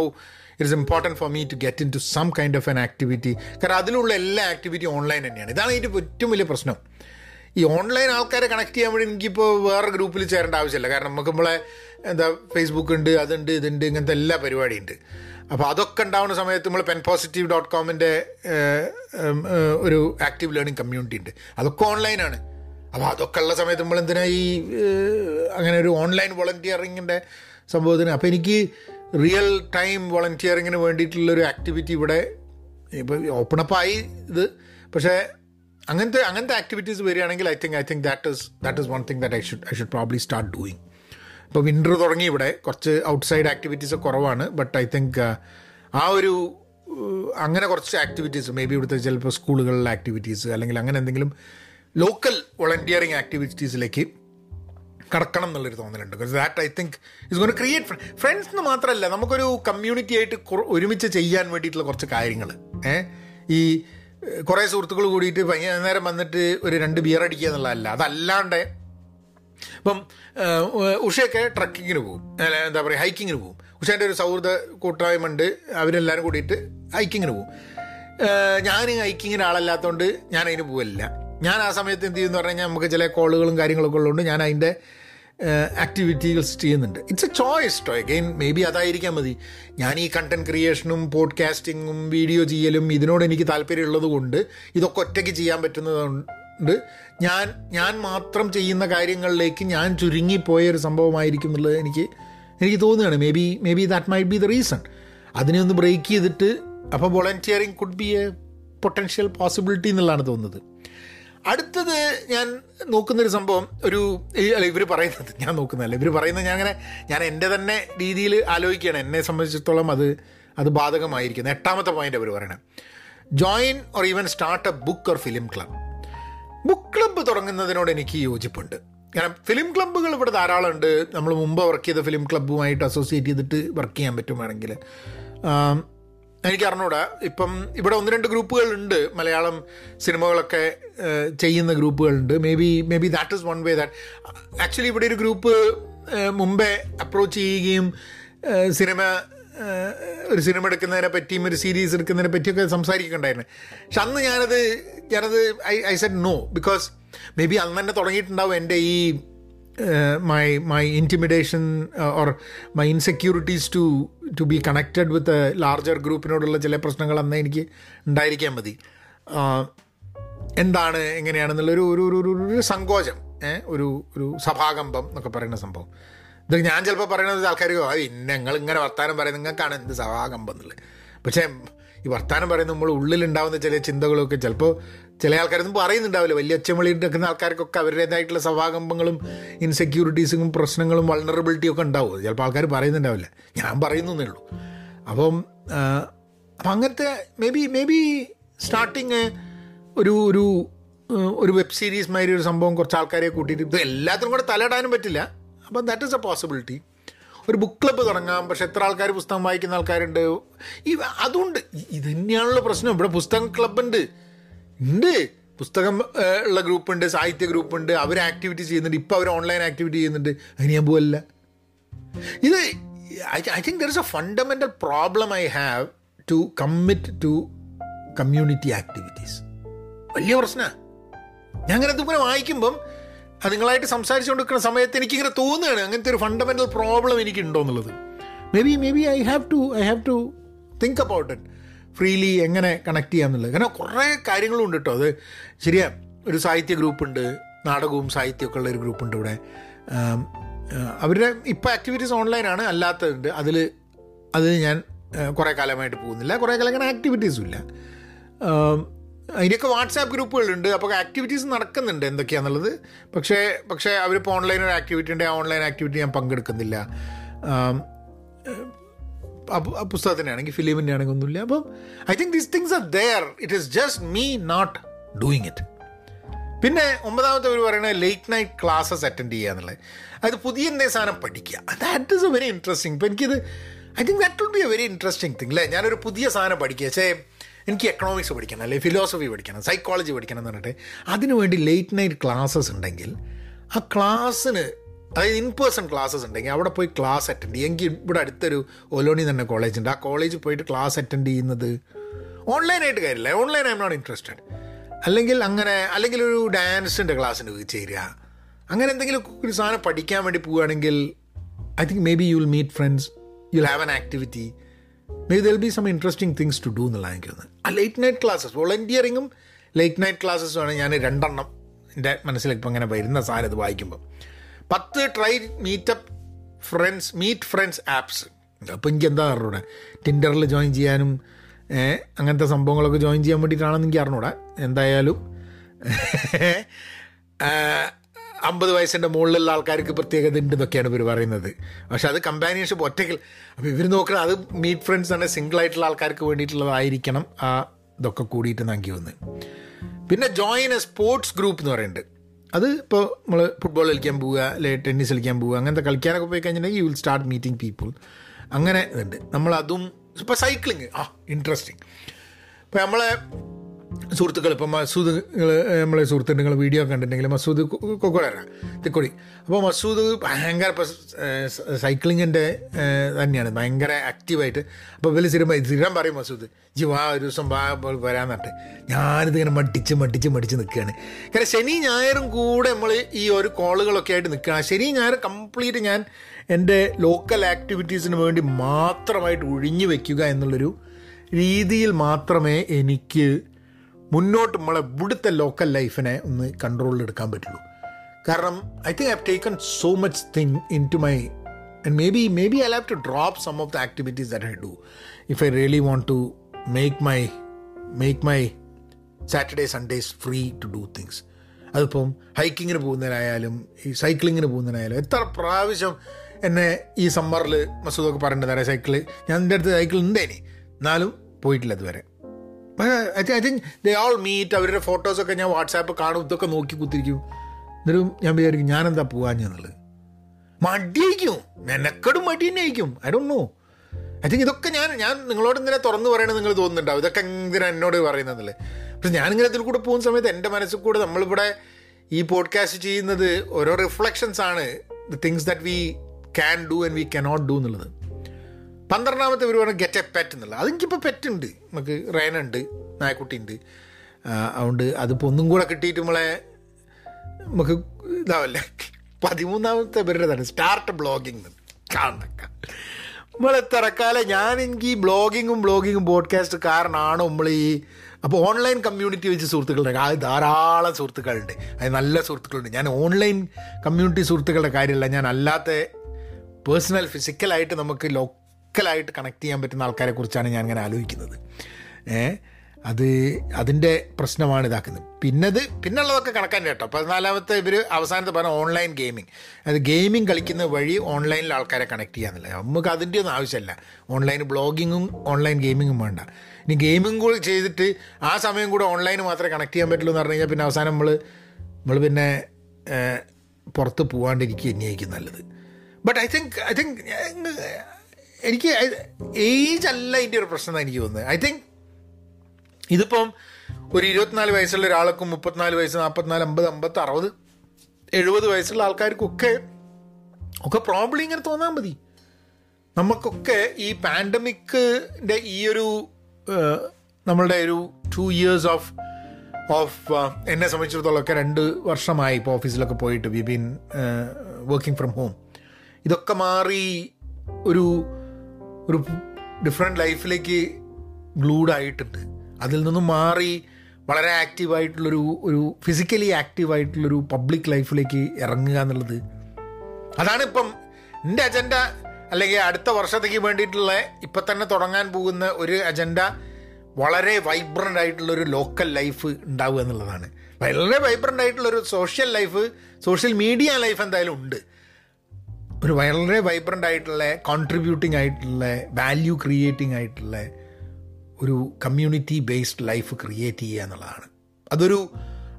it is important for me to get into some kind of an activity കാരണം അതിലുള്ള എല്ലാ ആക്ടിവിറ്റിയും ഓൺലൈൻ തന്നെയാണ്. ഇതാണ് ഏറ്റവും വലിയ പ്രശ്നം. ഈ ഓൺലൈൻ ആൾക്കാരെ കണക്ട് ചെയ്യാൻ വേണ്ടി എനിക്കിപ്പോൾ വേറെ ഗ്രൂപ്പിൽ ചേരേണ്ട ആവശ്യമില്ല. കാരണം നമുക്ക് നമ്മളെ എന്താ ഫേസ്ബുക്ക് ഉണ്ട് അതുണ്ട് ഇതുണ്ട് ഇങ്ങനത്തെ എല്ലാ പരിപാടിയുണ്ട് അപ്പോൾ അതൊക്കെ ഉണ്ടാവുന്ന സമയത്ത് നമ്മൾ പെൻ പോസിറ്റീവ് ഡോട്ട് കോമിന്റെ ഒരു ആക്റ്റീവ് ലേണിംഗ് കമ്മ്യൂണിറ്റി ഉണ്ട്. അതൊക്കെ ഓൺലൈനാണ് അപ്പോൾ അതൊക്കെ ഉള്ള സമയത്ത് നമ്മൾ എന്തിനാ ഈ അങ്ങനെ ഒരു ഓൺലൈൻ വോളണ്ടിയറിങ്ങിന്റെ സംഭവത്തിന്? അപ്പോൾ എനിക്ക് റിയൽ ടൈം വോളണ്ടിയറിങ്ങിന് വേണ്ടിയിട്ടുള്ളൊരു ആക്ടിവിറ്റി ഇവിടെ ഇപ്പോൾ ആയി ഇത്. പക്ഷേ അങ്ങനത്തെ അങ്ങനത്തെ ആക്ടിവിറ്റീസ് വരികയാണെങ്കിൽ I think I think that is that is one thing that I should I should probably start doing ഇപ്പോൾ വിന്റർ തുടങ്ങി ഇവിടെ. കുറച്ച് ഔട്ട്സൈഡ് ആക്ടിവിറ്റീസ് കുറവാണ്. ബട്ട് ഐ തിങ്ക് ആ ഒരു uh, അങ്ങനെ കുറച്ച് ആക്ടിവിറ്റീസ് മേ ബി ഇവിടുത്തെ ചിലപ്പോൾ സ്കൂളുകളിലെ ആക്ടിവിറ്റീസ് അല്ലെങ്കിൽ അങ്ങനെ എന്തെങ്കിലും ലോക്കൽ വോളണ്ടിയറിങ് ആക്ടിവിറ്റീസിലേക്ക് കടക്കണം എന്നുള്ളൊരു തോന്നലുണ്ട്. Because that I think is gonna create friends എന്ന് മാത്രമല്ല നമുക്കൊരു കമ്മ്യൂണിറ്റി ആയിട്ട് ഒരുമിച്ച് ചെയ്യാൻ വേണ്ടിയിട്ടുള്ള കുറച്ച് കാര്യങ്ങൾ ഏഹ് ഈ കുറേ സുഹൃത്തുക്കൾ കൂടിയിട്ട് നേരം വന്നിട്ട് ഒരു രണ്ട് ബിയർ അടിക്കുക എന്നുള്ളതല്ല. അതല്ലാണ്ട് ഇപ്പം ഉഷയൊക്കെ ട്രക്കിങ്ങിന് പോകും. എന്താ പറയുക ഹൈക്കിങ്ങിന് പോകും. ഉഷേന്റെ ഒരു സൗഹൃദ കൂട്ടായ്മ ഉണ്ട് അവരെല്ലാവരും കൂടിയിട്ട് ഹൈക്കിങ്ങിന് പോകും. ഞാൻ ഹൈക്കിങ്ങിന് ആളല്ലാത്തതുകൊണ്ട് ഞാൻ അതിന് പോവില്ല ഞാൻ ആ സമയത്ത് എന്ത് ചെയ്യുമെന്ന് പറഞ്ഞു കഴിഞ്ഞാൽ നമുക്ക് ചില കോളുകളും കാര്യങ്ങളൊക്കെ ഉള്ളതുകൊണ്ട് ഞാൻ അതിന്റെ ആക്ടിവിറ്റീസ് ചെയ്യുന്നുണ്ട്. It's a choice to again maybe അതായിരിക്കാം മതി. ഞാൻ ഈ കണ്ടന്റ് ക്രിയേഷനും പോഡ്കാസ്റ്റിങ്ങും വീഡിയോ ചെയ്യലും ഇതിനോട് എനിക്ക് താല്പര്യമുള്ളത് കൊണ്ട് ഇതൊക്കെ ഒറ്റയ്ക്ക് ചെയ്യാൻ പറ്റുന്നതുകൊണ്ട് ഞാൻ ഞാൻ മാത്രം ചെയ്യുന്ന കാര്യങ്ങളിലേക്ക് ഞാൻ ചുരുങ്ങിപ്പോയ ഒരു സംഭവമായിരിക്കും എന്നുള്ളത് എനിക്ക് എനിക്ക് തോന്നുകയാണ്. Maybe maybe that might be the reason അതിനെ ഒന്ന് ബ്രേക്ക് ചെയ്തിട്ട് അപ്പോൾ volunteering could be a potential possibility എന്നുള്ളതാണ് തോന്നുന്നത്. അടുത്തത് ഞാൻ നോക്കുന്നൊരു സംഭവം ഒരു അല്ല ഇവർ പറയുന്നത് ഞാൻ നോക്കുന്നതല്ല ഇവർ പറയുന്നത് ഞാൻ അങ്ങനെ ഞാൻ എന്റെ തന്നെ രീതിയിൽ ആലോചിക്കുകയാണ്. എന്നെ സംബന്ധിച്ചിടത്തോളം അത് അത് ബാധകമായിരിക്കുന്നത് എട്ടാമത്തെ പോയിന്റ് അവർ പറയണത്. Join or even start a book or film club book club തുടങ്ങുന്നതിനോട് എനിക്ക് യോജിപ്പുണ്ട്. കാരണം ഫിലിം ക്ലബ്ബുകൾ ഇവിടെ ധാരാളം ഉണ്ട് നമ്മൾ മുമ്പ് വർക്ക് ചെയ്ത ഫിലിം ക്ലബ്ബുമായിട്ട് അസോസിയേറ്റ് ചെയ്തിട്ട് വർക്ക് ചെയ്യാൻ ആം, എനിക്ക് അറിഞ്ഞൂടാ ഇപ്പം ഇവിടെ ഒന്ന് രണ്ട് ഗ്രൂപ്പുകളുണ്ട്. മലയാളം സിനിമകളൊക്കെ ചെയ്യുന്ന ഗ്രൂപ്പുകളുണ്ട്. Maybe maybe that is one way that actually ഇവിടെ ഒരു ഗ്രൂപ്പ് മുമ്പേ അപ്രോച്ച് ചെയ്യുകയും സിനിമ ഒരു സിനിമ എടുക്കുന്നതിനെ പറ്റിയും ഒരു സീരീസ് എടുക്കുന്നതിനെ പറ്റിയൊക്കെ സംസാരിക്കുന്നുണ്ടായിരുന്നു പക്ഷെ അന്ന് ഞാനത് ഞാനത് I I set no because maybe അന്ന് തന്നെ തുടങ്ങിയിട്ടുണ്ടാവും എന്റെ ഈ my my intimidation or my insecurities to to be connected with a larger ഗ്രൂപ്പിനോടുള്ള ചില പ്രശ്നങ്ങൾ അന്ന് എനിക്ക് ഉണ്ടായിരിക്കാൻ മതി എന്താണ് എങ്ങനെയാണെന്നുള്ളൊരു ഒരു ഒരു ഒരു ഒരു സങ്കോചം ഒരു ഒരു സഭാകമ്പം എന്നൊക്കെ പറയുന്ന സംഭവം ഇത് ഞാൻ ചിലപ്പോൾ പറയുന്നത് ആൾക്കാർ അത് നിങ്ങൾ ഇങ്ങനെ വർത്തമാനം പറയുന്നത് നിങ്ങൾക്കാണ് എന്ത് സഭാകമ്പം എന്നുള്ളത് പക്ഷേ ഈ വർത്തമാനം പറയുന്നത് നമ്മൾ ഉള്ളിലുണ്ടാവുന്ന ചില ചിന്തകളൊക്കെ ചിലപ്പോൾ ചില ആൾക്കാരൊന്നും പറയുന്നുണ്ടാവില്ല. വലിയ ഒച്ചമൊളി എടുക്കുന്ന ആൾക്കാർക്കൊക്കെ അവരുടേതായിട്ടുള്ള സഭാകമ്പങ്ങളും ഇൻസെക്യൂരിറ്റീസും പ്രശ്നങ്ങളും വൾണറബിലിറ്റിയും ഒക്കെ ഉണ്ടാവും. ചിലപ്പോൾ ആൾക്കാർ പറയുന്നുണ്ടാവില്ല. ഞാൻ പറയുന്നേ ഉള്ളൂ. അപ്പം അപ്പം അങ്ങനത്തെ maybe maybe starting ഒരു ഒരു ഒരു വെബ് സീരീസ് മാതിരി ഒരു സംഭവം കുറച്ച് ആൾക്കാരെ കൂട്ടിയിട്ട് ഇത് എല്ലാത്തിനും കൂടെ തലയിടാനും പറ്റില്ല. അപ്പം ദാറ്റ് ഇസ് എ പോസിബിലിറ്റി ഒരു ബുക്ക് ക്ലബ്ബ് തുടങ്ങാം. പക്ഷെ എത്ര ആൾക്കാർ പുസ്തകം വായിക്കുന്ന ആൾക്കാരുണ്ട്? ഈ അതുകൊണ്ട് ഇതുതന്നെയാണുള്ള ഇത് തന്നെയാണുള്ള പ്രശ്നം. ഇവിടെ പുസ്തകം ക്ലബ്ബുണ്ട് ഉണ്ട്. പുസ്തകം ഉള്ള ഗ്രൂപ്പുണ്ട് സാഹിത്യ ഗ്രൂപ്പുണ്ട്. അവർ ആക്ടിവിറ്റി ചെയ്യുന്നുണ്ട്. ഇപ്പോൾ അവർ ഓൺലൈൻ ആക്ടിവിറ്റി ചെയ്യുന്നുണ്ട്. അതിന് ഞാൻ പോവല്ല. ഇത് I think there is a fundamental problem I have to commit to community activities വലിയ പ്രശ്നമാണ് ഞാൻ അങ്ങനെ ഇതിങ്ങനെ വായിക്കുമ്പം അത് നിങ്ങളായിട്ട് സംസാരിച്ചുകൊണ്ടിരിക്കുന്ന സമയത്ത് എനിക്കിങ്ങനെ തോന്നുകയാണ് അങ്ങനത്തെ ഒരു ഫണ്ടമെന്റൽ പ്രോബ്ലം എനിക്കുണ്ടോ എന്നുള്ളത്. Maybe maybe I have to I have to think about it freely എങ്ങനെ കണക്ട് ചെയ്യാമെന്നുള്ളത് കാരണം കുറേ കാര്യങ്ങളും ഉണ്ട് കേട്ടോ അത് ശരിയാ ഒരു സാഹിത്യ ഗ്രൂപ്പുണ്ട് നാടകവും സാഹിത്യമൊക്കെ ഉള്ള ഒരു ഗ്രൂപ്പുണ്ട് ഇവിടെ. അവരുടെ ഇപ്പോൾ ആക്ടിവിറ്റീസ് ഓൺലൈനാണ് അല്ലാത്തതുണ്ട്. അതിൽ അത് ഞാൻ കുറേ കാലമായിട്ട് പോകുന്നില്ല. കുറേ കാലം അങ്ങനെ ആക്ടിവിറ്റീസും ഇല്ല. അതിന്റെയൊക്കെ വാട്സാപ്പ് ഗ്രൂപ്പുകളുണ്ട്. അപ്പോൾ ആക്ടിവിറ്റീസ് നടക്കുന്നുണ്ട് എന്തൊക്കെയാണെന്നുള്ളത് പക്ഷേ പക്ഷേ അവരിപ്പോൾ ഓൺലൈൻ ഒരു ആക്ടിവിറ്റി ഉണ്ട്. ആ ഓൺലൈൻ ആക്ടിവിറ്റി ഞാൻ പങ്കെടുക്കുന്നില്ല. പുസ്തകത്തിന്റെ ആണെങ്കിൽ ഫിലിമിന്റെ ആണെങ്കിൽ ഒന്നുമില്ല. അപ്പം I think these things are there it is just me not doing it പിന്നെ ഒമ്പതാമത്തെ ഒരു പറയുന്നത് ലേറ്റ് നൈറ്റ് ക്ലാസ്സസ് അറ്റൻഡ് ചെയ്യുക എന്നുള്ളത്. അത് പുതിയ എന്തേ സാധനം പഠിക്കുക. That is a very interesting ഇപ്പം എനിക്കിത് I think that will be a very interesting thing അല്ലേ ഞാനൊരു പുതിയ സാധനം പഠിക്കുക. പക്ഷേ എനിക്ക് എക്കണോമിക്സ് പഠിക്കണം അല്ലെങ്കിൽ ഫിലോസഫി പഠിക്കണം സൈക്കോളജി പഠിക്കണം എന്ന് പറഞ്ഞിട്ട് അതിനുവേണ്ടി ലേറ്റ് നൈറ്റ് ക്ലാസ്സസ് ഉണ്ടെങ്കിൽ ആ ക്ലാസ്സിന് അതായത് ഇൻ പേഴ്സൺ ക്ലാസ്സസ് ഉണ്ടെങ്കിൽ അവിടെ പോയി ക്ലാസ് അറ്റൻഡ് ചെയ്യും. എനിക്ക് ഇവിടെ അടുത്തൊരു ഒലോണി തന്നെ കോളേജ് ഉണ്ട്. ആ കോളേജിൽ പോയിട്ട് ക്ലാസ് അറ്റൻഡ് ചെയ്യുന്നത് ഓൺലൈനായിട്ട് കാര്യമില്ല. Online I M not interested അല്ലെങ്കിൽ അങ്ങനെ അല്ലെങ്കിൽ ഒരു ഡാൻസിന്റെ ക്ലാസ്സിന് ചേരുക. അങ്ങനെ എന്തെങ്കിലും ഒരു സാധനം പഠിക്കാൻ വേണ്ടി പോവുകയാണെങ്കിൽ I think maybe you will meet friends you have an activity may there'll be some interesting things to do എന്നുള്ള എനിക്ക് തോന്നുന്നത് ആ ലേറ്റ് നൈറ്റ് ക്ലാസ്സസ് വോളണ്ടിയറിങ്ങും ലേറ്റ് നൈറ്റ് ക്ലാസ്സസുമാണ് ഞാൻ രണ്ടെണ്ണം എന്റെ മനസ്സിലേക്ക് ഇപ്പം അങ്ങനെ വരുന്ന സാധനം ഇത് വായിക്കുമ്പോൾ പത്ത് try meetup friends meet friends apps അപ്പോൾ എനിക്ക് എന്താ അറിഞ്ഞൂടെ? ടിൻഡറിൽ ജോയിൻ ചെയ്യാനും അങ്ങനത്തെ സംഭവങ്ങളൊക്കെ ജോയിൻ ചെയ്യാൻ വേണ്ടിയിട്ടാണെന്ന് എനിക്ക് അറിഞ്ഞൂടെ. എന്തായാലും അമ്പത് വയസ്സിന്റെ മുകളിലുള്ള ആൾക്കാർക്ക് പ്രത്യേകത ഉണ്ട് എന്നൊക്കെയാണ് ഇവർ പറയുന്നത്. പക്ഷെ അത് കമ്പാനിയൻഷിപ്പ് ഒറ്റയ്ക്ക് അപ്പോൾ ഇവർ നോക്കണം അത് മീറ്റ് ഫ്രണ്ട്സ് തന്നെ സിംഗിൾ ആയിട്ടുള്ള ആൾക്കാർക്ക് വേണ്ടിയിട്ടുള്ളതായിരിക്കണം ആ ഇതൊക്കെ കൂടിയിട്ട് നൽകി വന്ന് പിന്നെ ജോയിൻ എ സ്പോർട്സ് ഗ്രൂപ്പ് എന്ന് പറയുന്നുണ്ട്. അത് ഇപ്പോൾ നമ്മൾ ഫുട്ബോൾ കളിക്കാൻ പോവുക അല്ലെ ടെന്നീസ് കളിക്കാൻ പോവുക അങ്ങനത്തെ കളിക്കാനൊക്കെ പോയി കഴിഞ്ഞിട്ടുണ്ടെങ്കിൽ you will start meeting people അങ്ങനെ ഇതുണ്ട്. നമ്മളതും ഇപ്പോൾ സൈക്ലിങ് ആ ഇൻട്രസ്റ്റിങ് ഇപ്പോൾ നമ്മളെ സുഹൃത്തുക്കൾ ഇപ്പം മസൂദ് നമ്മളെ സുഹൃത്തുക്കൾ നിങ്ങൾ വീഡിയോ കണ്ടിട്ടുണ്ടെങ്കിൽ മസൂദ് കൊക്കോടാണ് തിക്കൊടി. അപ്പോൾ മസൂദ് ഭയങ്കര ഇപ്പോൾ സൈക്ലിങ്ങിന്റെ തന്നെയാണ്. ഭയങ്കര ആക്റ്റീവായിട്ട്. അപ്പോൾ വലിയ സ്ഥിരം സ്ഥിരം പറയും മസൂദ് ജി വാ ഒരു ദിവസം വാ വരാൻ പറഞ്ഞിട്ട്. ഞാനിത് ഇങ്ങനെ മടിച്ച് മടിച്ച് മടിച്ച് നിൽക്കുകയാണ് കാരണം ശനി ഞായറും കൂടെ നമ്മൾ ഈ ഒരു കോളുകളൊക്കെ ആയിട്ട് നിൽക്കുകയാണ് ശനി ഞായർ കംപ്ലീറ്റ് ഞാൻ എന്റെ ലോക്കൽ ആക്ടിവിറ്റീസിന് വേണ്ടി മാത്രമായിട്ട് ഒഴിഞ്ഞു വയ്ക്കുക എന്നുള്ളൊരു രീതിയിൽ മാത്രമേ എനിക്ക് മുന്നോട്ട് നമ്മളെ ഇവിടുത്തെ ലോക്കൽ ലൈഫിനെ ഒന്ന് കൺട്രോളിൽ എടുക്കാൻ പറ്റുള്ളൂ. കാരണം I think I have taken so much thing into my and maybe maybe I have to drop some of the activities that I do if I really want to make my make my Saturday Sundays free to do things അതിപ്പം ഹൈക്കിങ്ങിന് പോകുന്നതിനായാലും ഈ സൈക്ലിങ്ങിന് പോകുന്നതിനായാലും എത്ര പ്രാവശ്യം എന്നെ ഈ സമ്മറിൽ മസൂദൊക്കെ പറഞ്ഞിട്ടുണ്ടായ cycle ഞാൻ എന്റെ അടുത്ത് സൈക്കിൾ ഉണ്ടേനി. എന്നാലും പോയിട്ടില്ല I think I think they all meet അവരുടെ ഫോട്ടോസൊക്കെ ഞാൻ വാട്സാപ്പ് കാണും ഇതൊക്കെ നോക്കി കുത്തിരിക്കും. എന്നിട്ടും ഞാൻ വിചാരിക്കും ഞാനെന്താ പോവാഞ്ഞെന്നുള്ളത് മടിയായിരിക്കും. മെനക്കെടും മടി തന്നെ ആയിരിക്കും I don't know I think ഇതൊക്കെ ഞാൻ ഞാൻ നിങ്ങളോട് എന്തിനാ തുറന്ന് പറയണമെന്ന് നിങ്ങൾ തോന്നുന്നുണ്ടാവും. ഇതൊക്കെ എന്തിനാ എന്നോട് പറയുന്നതല്ലേ പക്ഷെ ഞാനിങ്ങനെ ഇതിൽ കൂടെ പോകുന്ന സമയത്ത് എന്റെ മനസ്സിൽ കൂടെ നമ്മളിവിടെ ഈ പോഡ്കാസ്റ്റ് ചെയ്യുന്നത് ഓരോ റിഫ്ലക്ഷൻസ് ആണ്. The things that we can do and we cannot do എന്നുള്ളത്. പന്ത്രണ്ടാമത്തെ പറഞ്ഞ ഗെറ്റ് എ പെറ്റ് എന്നുള്ളത് അതെനിക്കിപ്പോൾ പെറ്റുണ്ട് നമുക്ക് റേനുണ്ട് നായക്കുട്ടി ഉണ്ട്. അതുകൊണ്ട് അതിപ്പോൾ ഒന്നും കൂടെ കിട്ടിയിട്ട് നമ്മളെ നമുക്ക് ഇതാവല്ലേ. പതിമൂന്നാമത്തെ പേരുടേതാണ് സ്റ്റാർട്ട് ബ്ലോഗിങ് കാണക്ക നമ്മളെ തിരക്കാലം. ഞാൻ എനിക്ക് ഈ ബ്ലോഗിങ്ങും ബ്ലോഗിങ്ങും പോഡ്കാസ്റ്റ് കാരണമാണ് നമ്മൾ ഈ അപ്പോൾ ഓൺലൈൻ കമ്മ്യൂണിറ്റി വെച്ച് സുഹൃത്തുക്കളുടെ അത് ധാരാളം സുഹൃത്തുക്കളുണ്ട്. അത് നല്ല സുഹൃത്തുക്കളുണ്ട്. ഞാൻ ഓൺലൈൻ കമ്മ്യൂണിറ്റി സുഹൃത്തുക്കളുടെ കാര്യമല്ല. ഞാൻ അല്ലാത്ത പേഴ്സണൽ ഫിസിക്കലായിട്ട് നമുക്ക് ലോക്കലായിട്ട് കണക്ട് ചെയ്യാൻ പറ്റുന്ന ആൾക്കാരെ കുറിച്ചാണ് ഞാൻ ഇങ്ങനെ ആലോചിക്കുന്നത്. ഏഹ് അത് അതിന്റെ പ്രശ്നമാണ് ഇതാക്കുന്നത്. പിന്നത് പിന്നുള്ളതൊക്കെ കണക്കാൻ കേട്ടോ. പതിനാലാമത്തെ ഇവർ അവസാനത്തെ പറഞ്ഞ ഓൺലൈൻ ഗെയിമിംഗ് അത് ഗെയിമിംഗ് കളിക്കുന്ന വഴി ഓൺലൈനിൽ ആൾക്കാരെ കണക്ട് ചെയ്യാന്നുള്ളത് നമുക്ക് അതിന്റെ ഒന്നും ആവശ്യമില്ല. ഓൺലൈൻ ബ്ലോഗിങ്ങും ഓൺലൈൻ ഗെയിമിങ്ങും വേണ്ട. ഇനി ഗെയിമിംഗ് കൂടി ചെയ്തിട്ട് ആ സമയം കൂടെ ഓൺലൈൻ മാത്രമേ കണക്ട് ചെയ്യാൻ പറ്റുള്ളൂ എന്ന് പറഞ്ഞു കഴിഞ്ഞാൽ പിന്നെ അവസാനം നമ്മൾ നമ്മൾ പിന്നെ പുറത്ത് പോകാണ്ടിരിക്കുക തന്നെയായിരിക്കും നല്ലത്. But I think I think എനിക്ക് ഏജ് അല്ല ഇതിന്റെ ഒരു പ്രശ്നം എന്നാണ് എനിക്ക് തോന്നുന്നത്. ഐ തിങ്ക് ഇതിപ്പം ഒരു ഇരുപത്തിനാല് വയസ്സുള്ള ഒരാൾക്കും മുപ്പത്തിനാല് വയസ്സ് നാൽപ്പത്തിനാല് അമ്പത് അമ്പത്തി അറുപത് എഴുപത് വയസ്സുള്ള ആൾക്കാർക്കൊക്കെ ഒക്കെ പ്രോബ്ലം ഇങ്ങനെ തോന്നാൽ മതി. നമുക്കൊക്കെ ഈ പാൻഡമിക്കിന്റെ ഈ ഒരു നമ്മളുടെ ഒരു ടു ഇയേഴ്സ് ഓഫ് ഓഫ് എന്നെ സംബന്ധിച്ചിടത്തോളം ഒക്കെ രണ്ട് വർഷമായി ഇപ്പോൾ ഓഫീസിലൊക്കെ പോയിട്ട് we been working from home ഇതൊക്കെ മാറി ഒരു ഒരു ഡിഫറെന്റ് ലൈഫിലേക്ക് ഗ്ലൂഡ് ആയിട്ടുണ്ട്. അതിൽ നിന്നും മാറി വളരെ ആക്റ്റീവായിട്ടുള്ളൊരു ഒരു ഫിസിക്കലി ആക്റ്റീവായിട്ടുള്ളൊരു പബ്ലിക് ലൈഫിലേക്ക് ഇറങ്ങുക എന്നുള്ളത്. അതാണ് ഇപ്പം എന്റെ അജണ്ട അല്ലെങ്കിൽ അടുത്ത വർഷത്തേക്ക് വേണ്ടിയിട്ടുള്ള ഇപ്പം തന്നെ തുടങ്ങാൻ പോകുന്ന ഒരു അജണ്ട വളരെ വൈബ്രന്റ് ആയിട്ടുള്ളൊരു ലോക്കൽ ലൈഫ് ഉണ്ടാവുക എന്നുള്ളതാണ്. വളരെ വൈബ്രന്റ് ആയിട്ടുള്ളൊരു social life social media life എന്തായാലും ഉണ്ട്. ഒരു വളരെ വൈബ്രന്റ് ആയിട്ടുള്ള കോൺട്രിബ്യൂട്ടിംഗ് ആയിട്ടുള്ള വാല്യൂ ക്രിയേറ്റിംഗ് ആയിട്ടുള്ള ഒരു കമ്മ്യൂണിറ്റി ബേസ്ഡ് ലൈഫ് ക്രിയേറ്റ് ചെയ്യുക എന്നുള്ളതാണ്. അതൊരു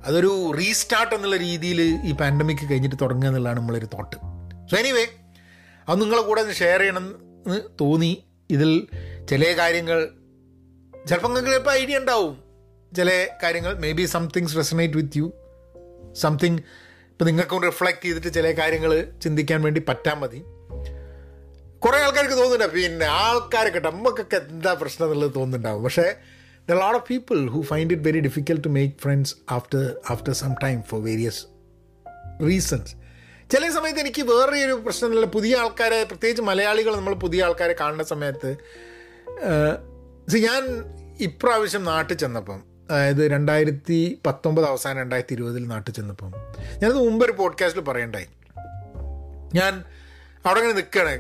അതൊരു റീസ്റ്റാർട്ട് എന്നുള്ള രീതിയിൽ ഈ പാൻഡമിക് കഴിഞ്ഞിട്ട് തുടങ്ങുക എന്നുള്ളതാണ് നമ്മളൊരു തോട്ട് സോ എനിവേ അത് നിങ്ങളെ കൂടെ ഷെയർ ചെയ്യണം എന്ന് തോന്നി. ഇതിൽ ചില കാര്യങ്ങൾ ചിലപ്പോൾ നിങ്ങൾക്ക് ചിലപ്പോൾ ഐഡിയ ഉണ്ടാവും. ചില കാര്യങ്ങൾ maybe somethings resonate with you something ഇപ്പം നിങ്ങൾക്കും റിഫ്ലക്റ്റ് ചെയ്തിട്ട് ചില കാര്യങ്ങൾ ചിന്തിക്കാൻ വേണ്ടി പറ്റാൻ മതി. കുറേ ആൾക്കാർക്ക് തോന്നുന്നുണ്ട് പിന്നെ ആൾക്കാരൊക്കെ നമുക്കൊക്കെ എന്താ പ്രശ്നം എന്നുള്ളത് തോന്നുന്നുണ്ടാവും. പക്ഷേ the lot of people who find it very difficult to make friends after after some time for various reasons ചില സമയത്ത് എനിക്ക് വേറെ ഒരു പ്രശ്നമില്ല പുതിയ ആൾക്കാരെ പ്രത്യേകിച്ച് മലയാളികൾ നമ്മൾ പുതിയ ആൾക്കാരെ കാണുന്ന സമയത്ത് ഞാൻ ഇപ്രാവശ്യം നാട്ടിൽ ചെന്നപ്പം അതായത് രണ്ടായിരത്തി പത്തൊമ്പത് അവസാനം രണ്ടായിരത്തി ഇരുപതിൽ നാട്ടിൽ ചെന്നപ്പം ഞാനത് മുമ്പ് ഒരു പോഡ്കാസ്റ്റിൽ പറയണ്ടായി. ഞാൻ അവിടെ അങ്ങനെ നിൽക്കുകയാണ്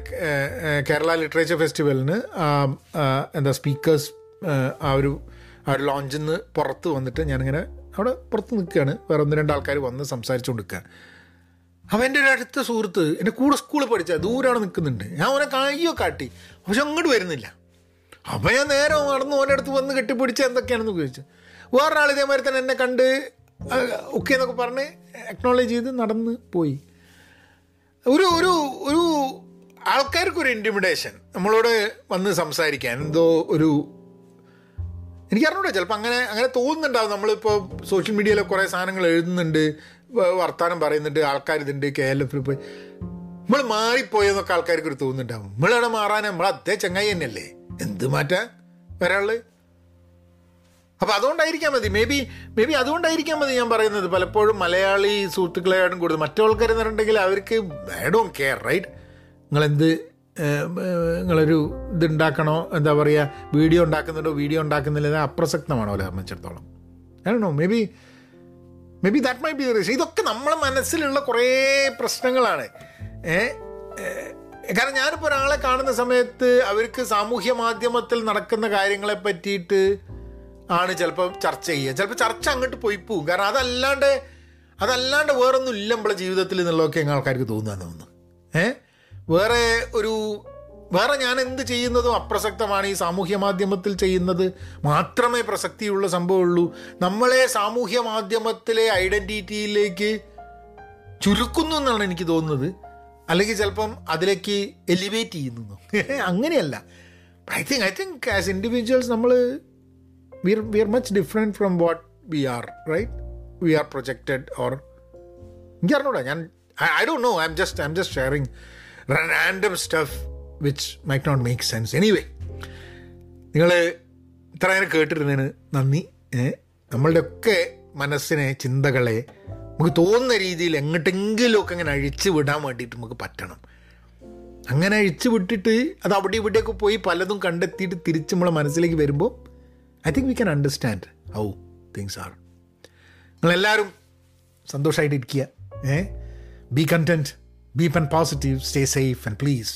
കേരള ലിറ്ററേച്ചർ ഫെസ്റ്റിവലിന് എന്താ സ്പീക്കേഴ്സ് ആ ഒരു ആ ഒരു ലോഞ്ചിൽ നിന്ന് പുറത്ത് വന്നിട്ട് ഞാനിങ്ങനെ അവിടെ പുറത്ത് നിൽക്കുകയാണ് വേറെ ഒന്ന് രണ്ട് ആൾക്കാർ വന്ന് സംസാരിച്ചുകൊണ്ട് നിൽക്കുക അവൻ എന്റെ ഒരു അടുത്ത സുഹൃത്ത് എന്റെ കൂടെ സ്കൂളിൽ പഠിച്ച ദൂരാണ് നിൽക്കുന്നുണ്ട് ഞാൻ അവനെ കയ്യോ കാട്ടി. പക്ഷെ അങ്ങോട്ട് വരുന്നില്ല. അപ്പം ഞാൻ നേരെ നടന്ന് ഓന്റെ അടുത്ത് വന്ന് കെട്ടിപ്പിടിച്ച് എന്തൊക്കെയാണെന്ന് ചോദിച്ചു. വേറൊരാൾ ഇതേമാതിരി തന്നെ എന്നെ കണ്ട് ഒക്കെ എന്നൊക്കെ പറഞ്ഞ് അക്നോളജ് ചെയ്ത് നടന്ന് പോയി. ഒരു ഒരു ഒരു ആൾക്കാർക്കൊരു ഇന്റിമിഡേഷൻ നമ്മളോട് വന്ന് സംസാരിക്കാൻ. എന്തോ ഒരു എനിക്കറിഞ്ഞൂടെ ചിലപ്പോൾ അങ്ങനെ അങ്ങനെ തോന്നുന്നുണ്ടാവും. നമ്മളിപ്പോൾ സോഷ്യൽ മീഡിയയിലെ കുറേ സാധനങ്ങൾ എഴുതുന്നുണ്ട് വർത്തമാനം പറയുന്നുണ്ട് ആൾക്കാർ ഇതുണ്ട് കെ എൽ എഫിൽ പോയി. നമ്മൾ മാറിപ്പോയെന്നൊക്കെ ആൾക്കാർക്ക് ഒരു തോന്നുന്നുണ്ടാവും. നമ്മളവിടെ മാറാൻ നമ്മൾ അതേ ചങ്ങായി തന്നെയല്ലേ? എന്ത് മാറ്റാ? ഒരാൾ അപ്പോൾ അതുകൊണ്ടായിരിക്കാം മതി. മേ ബി മേ ബി അതുകൊണ്ടായിരിക്കാം മതി ഞാൻ പറയുന്നത്. പലപ്പോഴും മലയാളി സുഹൃത്തുക്കളെയാണ് കൂടുതൽ. മറ്റു എന്നുണ്ടെങ്കിൽ അവർക്ക് ഐ ഡോണ്ട് കെയർ റൈറ്റ് നിങ്ങളെന്ത് നിങ്ങളൊരു ഇത് ഉണ്ടാക്കണോ? എന്താ പറയുക വീഡിയോ ഉണ്ടാക്കുന്നുണ്ടോ? വീഡിയോ ഉണ്ടാക്കുന്നില്ല അപ്രസക്തമാണോ അവരെ സംബന്ധിച്ചിടത്തോളം? ഡോ maybe maybe that might be reason ഇതൊക്കെ നമ്മളെ മനസ്സിലുള്ള കുറേ പ്രശ്നങ്ങളാണ്. കാരണം ഞാനിപ്പോൾ ഒരാളെ കാണുന്ന സമയത്ത് അവർക്ക് സാമൂഹ്യ മാധ്യമത്തിൽ നടക്കുന്ന കാര്യങ്ങളെ പറ്റിയിട്ട് ആണ് ചിലപ്പോൾ ചർച്ച ചെയ്യുക. ചിലപ്പോൾ ചർച്ച അങ്ങോട്ട് പോയി പോവും. കാരണം അതല്ലാണ്ട് അതല്ലാണ്ട് വേറൊന്നും ഇല്ല നമ്മളെ ജീവിതത്തിൽ എന്നുള്ളതൊക്കെ ഞങ്ങൾ ആൾക്കാർക്ക് തോന്നുകയെന്ന് തോന്നുന്നു. ഏ? വേറെ ഒരു വേറെ ഞാൻ എന്ത് ചെയ്യുന്നതും അപ്രസക്തമാണ് ഈ സാമൂഹ്യ മാധ്യമത്തിൽ ചെയ്യുന്നത്. മാത്രമേ പ്രസക്തിയുള്ള സംഭവമുള്ളൂ. നമ്മളെ സാമൂഹ്യ മാധ്യമത്തിലെ ഐഡന്റിറ്റിയിലേക്ക് ചുരുക്കുന്നു എന്നാണ് എനിക്ക് തോന്നുന്നത്. അല്ലെങ്കിൽ ചിലപ്പം അതിലേക്ക് എലിവേറ്റ് ചെയ്യുന്നു. അങ്ങനെയല്ല. I think I think as individuals നമ്മൾ we are, we are much different from what we are right? We are projected or എനിക്കറിഞ്ഞൂടാ ഞാൻ I Dr know I'm just I'm just sharing random stuff which might not make sense anyway നിങ്ങൾ ഇത്ര നേരം കേട്ടിരുന്നതിന് നന്ദി. നമ്മളുടെയൊക്കെ മനസ്സിനെ ചിന്തകളെ നമുക്ക് തോന്നുന്ന രീതിയിൽ എങ്ങോട്ടെങ്കിലുമൊക്കെ അങ്ങനെ അഴിച്ചു വിടാൻ വേണ്ടിയിട്ട് നമുക്ക് പറ്റണം. അങ്ങനെ അഴിച്ചു വിട്ടിട്ട് അത് അവിടെ ഇവിടെയൊക്കെ പോയി പലതും കണ്ടെത്തിയിട്ട് തിരിച്ച് നമ്മളെ മനസ്സിലേക്ക് വരുമ്പോൾ I think we can understand how things are നിങ്ങളെല്ലാവരും സന്തോഷമായിട്ടിരിക്കുക ഏ? Be content be പൻ positive stay safe and please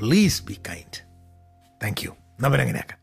please be kind thank you നമ്മനങ്ങനെയാക്കാം